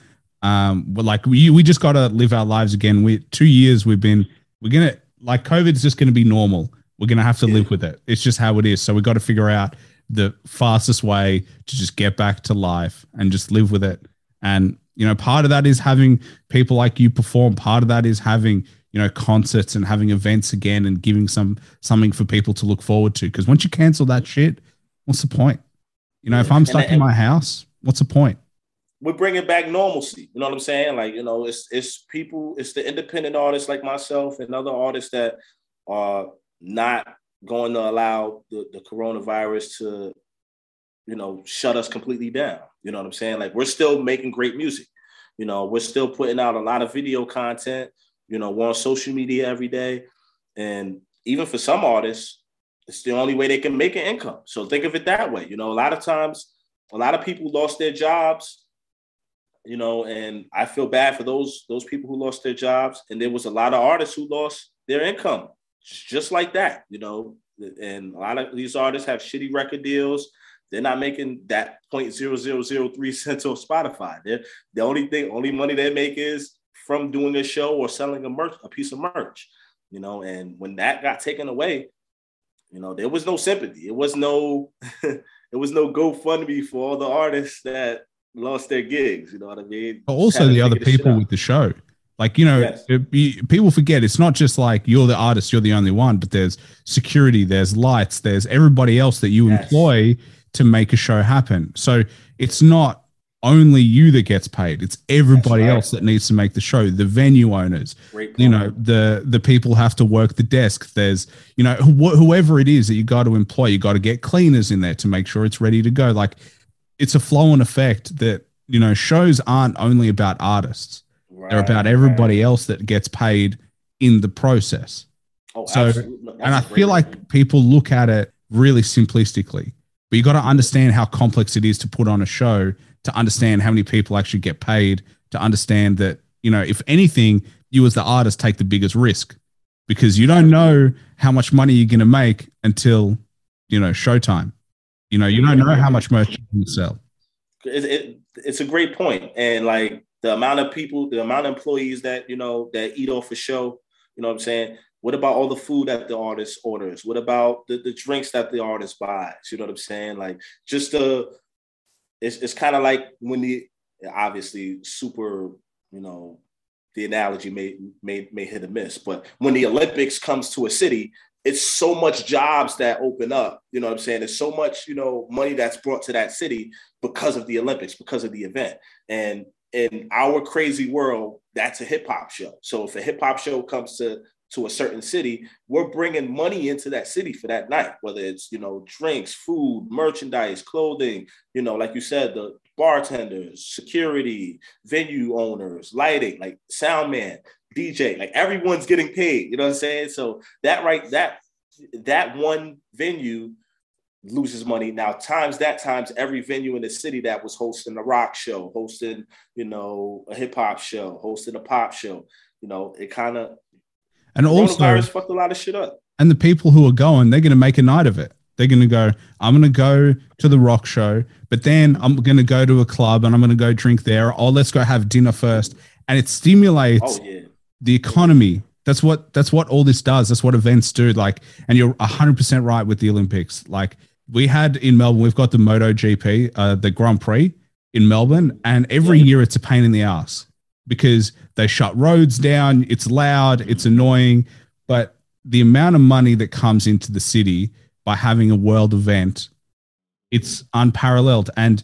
Um, but like we we just got to live our lives again. We two years we've been we're gonna like COVID's just gonna be normal. We're gonna have to yeah. live with it. It's just how it is. So we got to figure out the fastest way to just get back to life and just live with it. And you know, part of that is having people like you perform. Part of that is having you know concerts and having events again and giving some something for people to look forward to. Because once you cancel that shit, what's the point? You know, if I'm stuck and, in my house, what's the point? We're bringing back normalcy. You know what I'm saying? Like, you know, it's it's people, it's the independent artists like myself and other artists that are not going to allow the, the coronavirus to, you know, shut us completely down. You know what I'm saying? Like we're still making great music. You know, we're still putting out a lot of video content. You know, we're on social media every day. And even for some artists, it's the only way they can make an income. So think of it that way. You know, a lot of times, a lot of people lost their jobs, you know, and I feel bad for those those people who lost their jobs. And there was a lot of artists who lost their income just like that, you know. And a lot of these artists have shitty record deals. They're not making that 0.0003 (laughs) cents on Spotify. They're, the only thing, only money they make is from doing a show or selling a merch, a piece of merch, you know. And when that got taken away, you know, there was no sympathy. It was no, (laughs) it was no GoFundMe for all the artists that lost their gigs. You know what I mean? But Also, the other people with the show. Like, you know, yes. it, people forget it's not just like you're the artist, you're the only one, but there's security, there's lights, there's everybody else that you yes. employ to make a show happen. So it's not only you that gets paid, it's everybody right. else that needs to make the show, the venue owners, you know, the the people have to work the desk. There's, you know, wh- whoever it is that you got to employ, you got to get cleaners in there to make sure it's ready to go. Like it's a flow and effect that, you know, shows aren't only about artists Right, They're about everybody else that gets paid in the process. Oh, so, and I feel like people look at it really simplistically, but you got to understand how complex it is to put on a show, to understand how many people actually get paid, to understand that, you know, if anything, you as the artist take the biggest risk because you don't know how much money you're going to make until, you know, showtime. You know, you don't know how much merch you can sell. It, it, it's a great point. And like, the amount of people, the amount of employees that you know that eat off a show, you know what I'm saying? What about all the food that the artist orders? What about the, the drinks that the artist buys? You know what I'm saying? Like just the it's it's kind of like when the obviously super, you know, the analogy may may may hit a miss, but when the Olympics comes to a city, it's so much jobs that open up. You know what I'm saying? There's so much, you know, money that's brought to that city because of the Olympics, because of the event. And in our crazy world, that's a hip hop show. So if a hip hop show comes to to a certain city, we're bringing money into that city for that night, whether it's, you know, drinks, food, merchandise, clothing, you know, like you said, the bartenders, security, venue owners, lighting, like sound man, DJ, like everyone's getting paid, you know what I'm saying? So that right, that that one venue loses money. Now times that times every venue in the city that was hosting a rock show, hosting, you know, a hip hop show, hosting a pop show, you know, it kind of and also fucked a lot of shit up. And the people who are going, they're going to make a night of it. They're going to go, I'm going to go to the rock show, but then I'm going to go to a club and I'm going to go drink there. Oh, let's go have dinner first. And it stimulates oh, yeah. the economy. That's what that's what all this does. That's what events do. Like, and you're 100% right with the Olympics. Like, we had in Melbourne, we've got the MotoGP, uh, the Grand Prix in Melbourne, and every yeah. year it's a pain in the ass because they shut roads down. It's loud, it's annoying, but the amount of money that comes into the city by having a world event, it's unparalleled and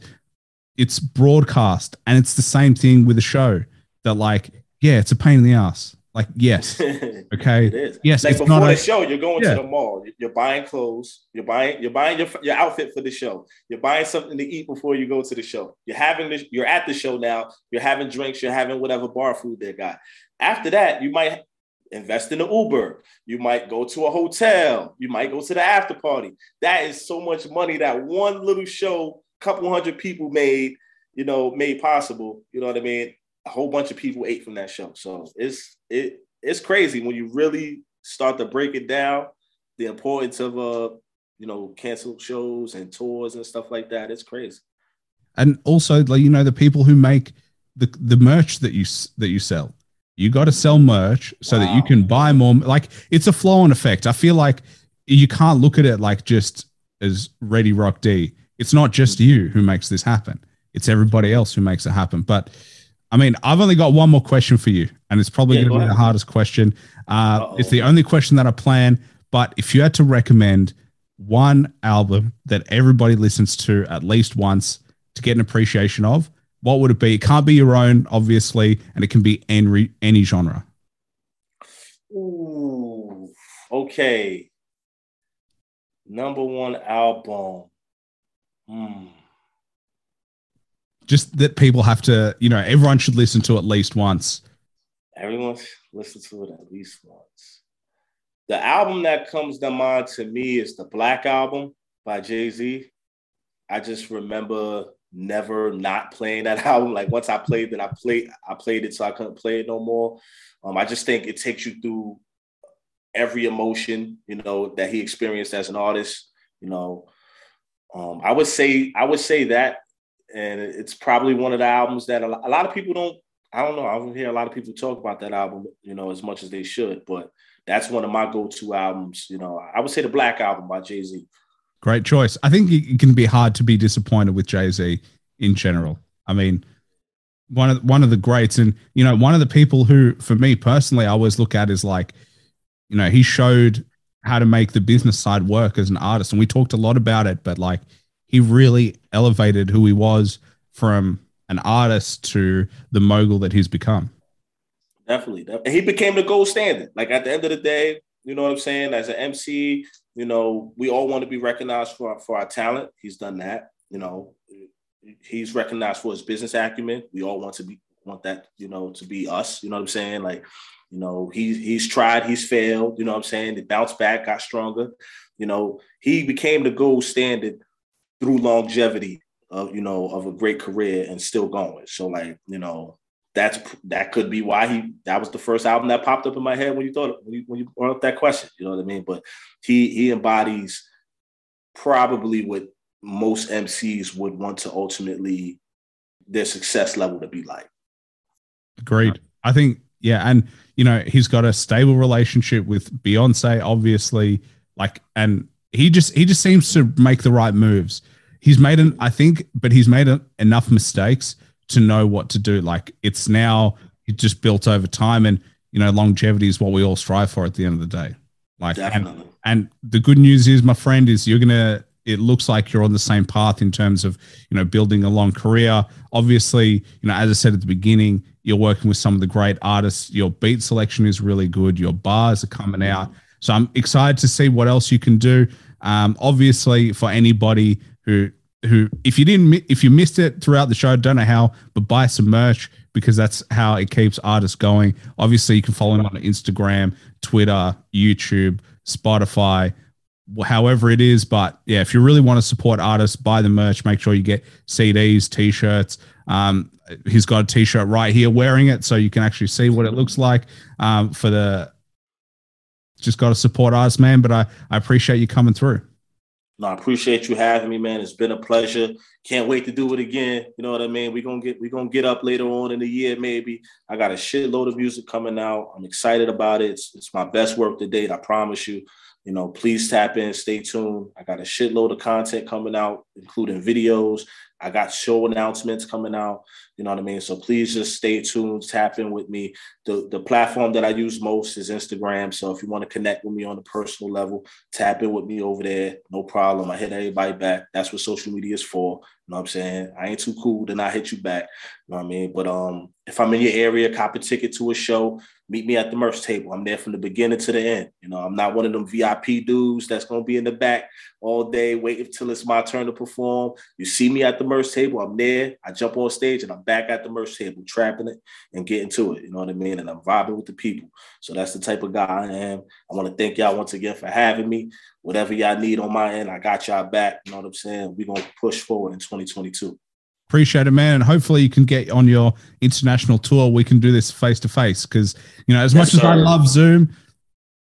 it's broadcast. And it's the same thing with a show that, like, yeah, it's a pain in the ass. Like, yes. (laughs) Okay. it is. Yes. Like before the a, show, you're going yeah. to the mall. You're buying clothes. You're buying, you're buying your, your outfit for the show. You're buying something to eat before you go to the show. You're having this, you're at the show now. You're having drinks, you're having whatever bar food they got. After that, you might invest in the Uber. You might go to a hotel. You might go to the after party. That is so much money that one little show, couple hundred people made, you know, made possible. You know what I mean? A whole bunch of people ate from that show. So it's it it's crazy when you really start to break it down. The importance of uh, you know, canceled shows and tours and stuff like that. It's crazy. And also, like you know, the people who make the the merch that you that you sell you got to sell merch so wow. that you can buy more. Like it's a flow on effect. I feel like you can't look at it like just as ReadyRockDee. It's not just you who makes this happen. It's everybody else who makes it happen. But I mean, I've only got one more question for you, and it's probably yeah, going to be the hardest question. Uh, it's the only question that I plan. But if you had to recommend one album that everybody listens to at least once to get an appreciation of, what would it be? It can't be your own, obviously, and it can be any any genre. Ooh, okay. Number one album. Hmm. Just that people have to, you know, everyone should listen to at least once. Everyone listen to it at least once. The album that comes to mind to me is the Black Album by Jay Z. I just remember never not playing that (laughs) album. Like once I played it, I played I played it so I couldn't play it no more. Um, I just think it takes you through every emotion, you know, that he experienced as an artist. You know, um, I would say I would say that, and it's probably one of the albums that a lot of people don't. I don't know. I don't hear a lot of people talk about that album, you know, as much as they should. But that's one of my go-to albums. You know, I would say the Black Album by Jay Z. Great choice. I think it can be hard to be disappointed with Jay Z in general. I mean, one of one of the greats, and you know, one of the people who, for me personally, I always look at is like, you know, he showed how to make the business side work as an artist, and we talked a lot about it. But like, he really elevated who he was from an artist to the mogul that he's become. Definitely, definitely. he became the gold standard. Like at the end of the day, you know what I'm saying? As an MC, you know, we all want to be recognized for, for our talent. He's done that. You know, he's recognized for his business acumen. We all want to be want that, you know, to be us. You know what I'm saying? Like, you know, he's he's tried, he's failed. You know what I'm saying? He bounced back, got stronger. You know, he became the gold standard through longevity of you know of a great career and still going. So like, you know, that's that could be why he that was the first album that popped up in my head when you thought when you when you brought up that question. You know what I mean? But he he embodies probably what most MCs would want to ultimately their success level to be like. Great. I think yeah, and you know he's got a stable relationship with Beyonce, obviously. Like, and he just he just seems to make the right moves. He's made an I think, but he's made a, enough mistakes to know what to do. Like it's now he just built over time, and you know longevity is what we all strive for at the end of the day. Like, Definitely. and, and the good news is, my friend, is you're gonna. It looks like you're on the same path in terms of you know building a long career. Obviously, you know as I said at the beginning, you're working with some of the great artists. Your beat selection is really good. Your bars are coming out. So I'm excited to see what else you can do. Um, obviously, for anybody who who if you didn't if you missed it throughout the show, don't know how, but buy some merch because that's how it keeps artists going. Obviously, you can follow him on Instagram, Twitter, YouTube, Spotify, however it is. But yeah, if you really want to support artists, buy the merch. Make sure you get CDs, t-shirts. Um, he's got a t-shirt right here wearing it, so you can actually see what it looks like um, for the just got to support us, man. But I, I appreciate you coming through. No, I appreciate you having me, man. It's been a pleasure. Can't wait to do it again. You know what I mean? We're gonna get we're gonna get up later on in the year, maybe. I got a shitload of music coming out. I'm excited about it. It's, it's my best work to date, I promise you. You know, please tap in, stay tuned. I got a shitload of content coming out, including videos. I got show announcements coming out. You know what I mean? So please just stay tuned, tap in with me. The, the platform that I use most is Instagram. So if you want to connect with me on a personal level, tap in with me over there. No problem. I hit everybody back. That's what social media is for. You know what I'm saying? I ain't too cool, then I hit you back. You know what I mean? But um, if I'm in your area, cop a ticket to a show, meet me at the merch table. I'm there from the beginning to the end. You know, I'm not one of them VIP dudes that's gonna be in the back all day waiting till it's my turn to perform. You see me at the merch table, I'm there. I jump on stage and I'm back at the merch table, trapping it and getting to it. You know what I mean? And I'm vibing with the people. So that's the type of guy I am. I want to thank y'all once again for having me. Whatever y'all need on my end, I got y'all back. You know what I'm saying? We're gonna push forward in 2022. Appreciate it, man. And hopefully you can get on your international tour. We can do this face to face because, you know, as yes, much sir. as I love Zoom,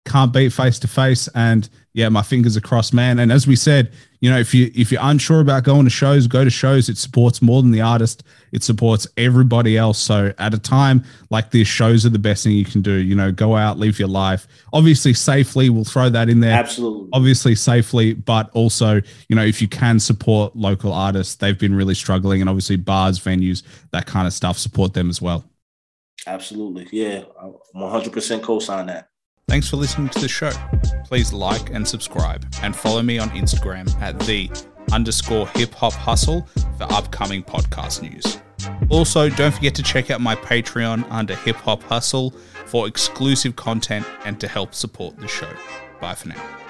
can't beat face to face. And yeah, my fingers are crossed, man. And as we said, you know, if you if you're unsure about going to shows, go to shows. It supports more than the artist. It supports everybody else. So at a time like this, shows are the best thing you can do. You know, go out, live your life. Obviously safely. We'll throw that in there. Absolutely. Obviously safely, but also, you know, if you can support local artists, they've been really struggling, and obviously bars, venues, that kind of stuff, support them as well. Absolutely. Yeah, 100% co-sign that. Thanks for listening to the show. Please like and subscribe and follow me on Instagram at the underscore hip hop hustle for upcoming podcast news. Also, don't forget to check out my Patreon under Hip Hop Hustle for exclusive content and to help support the show. Bye for now.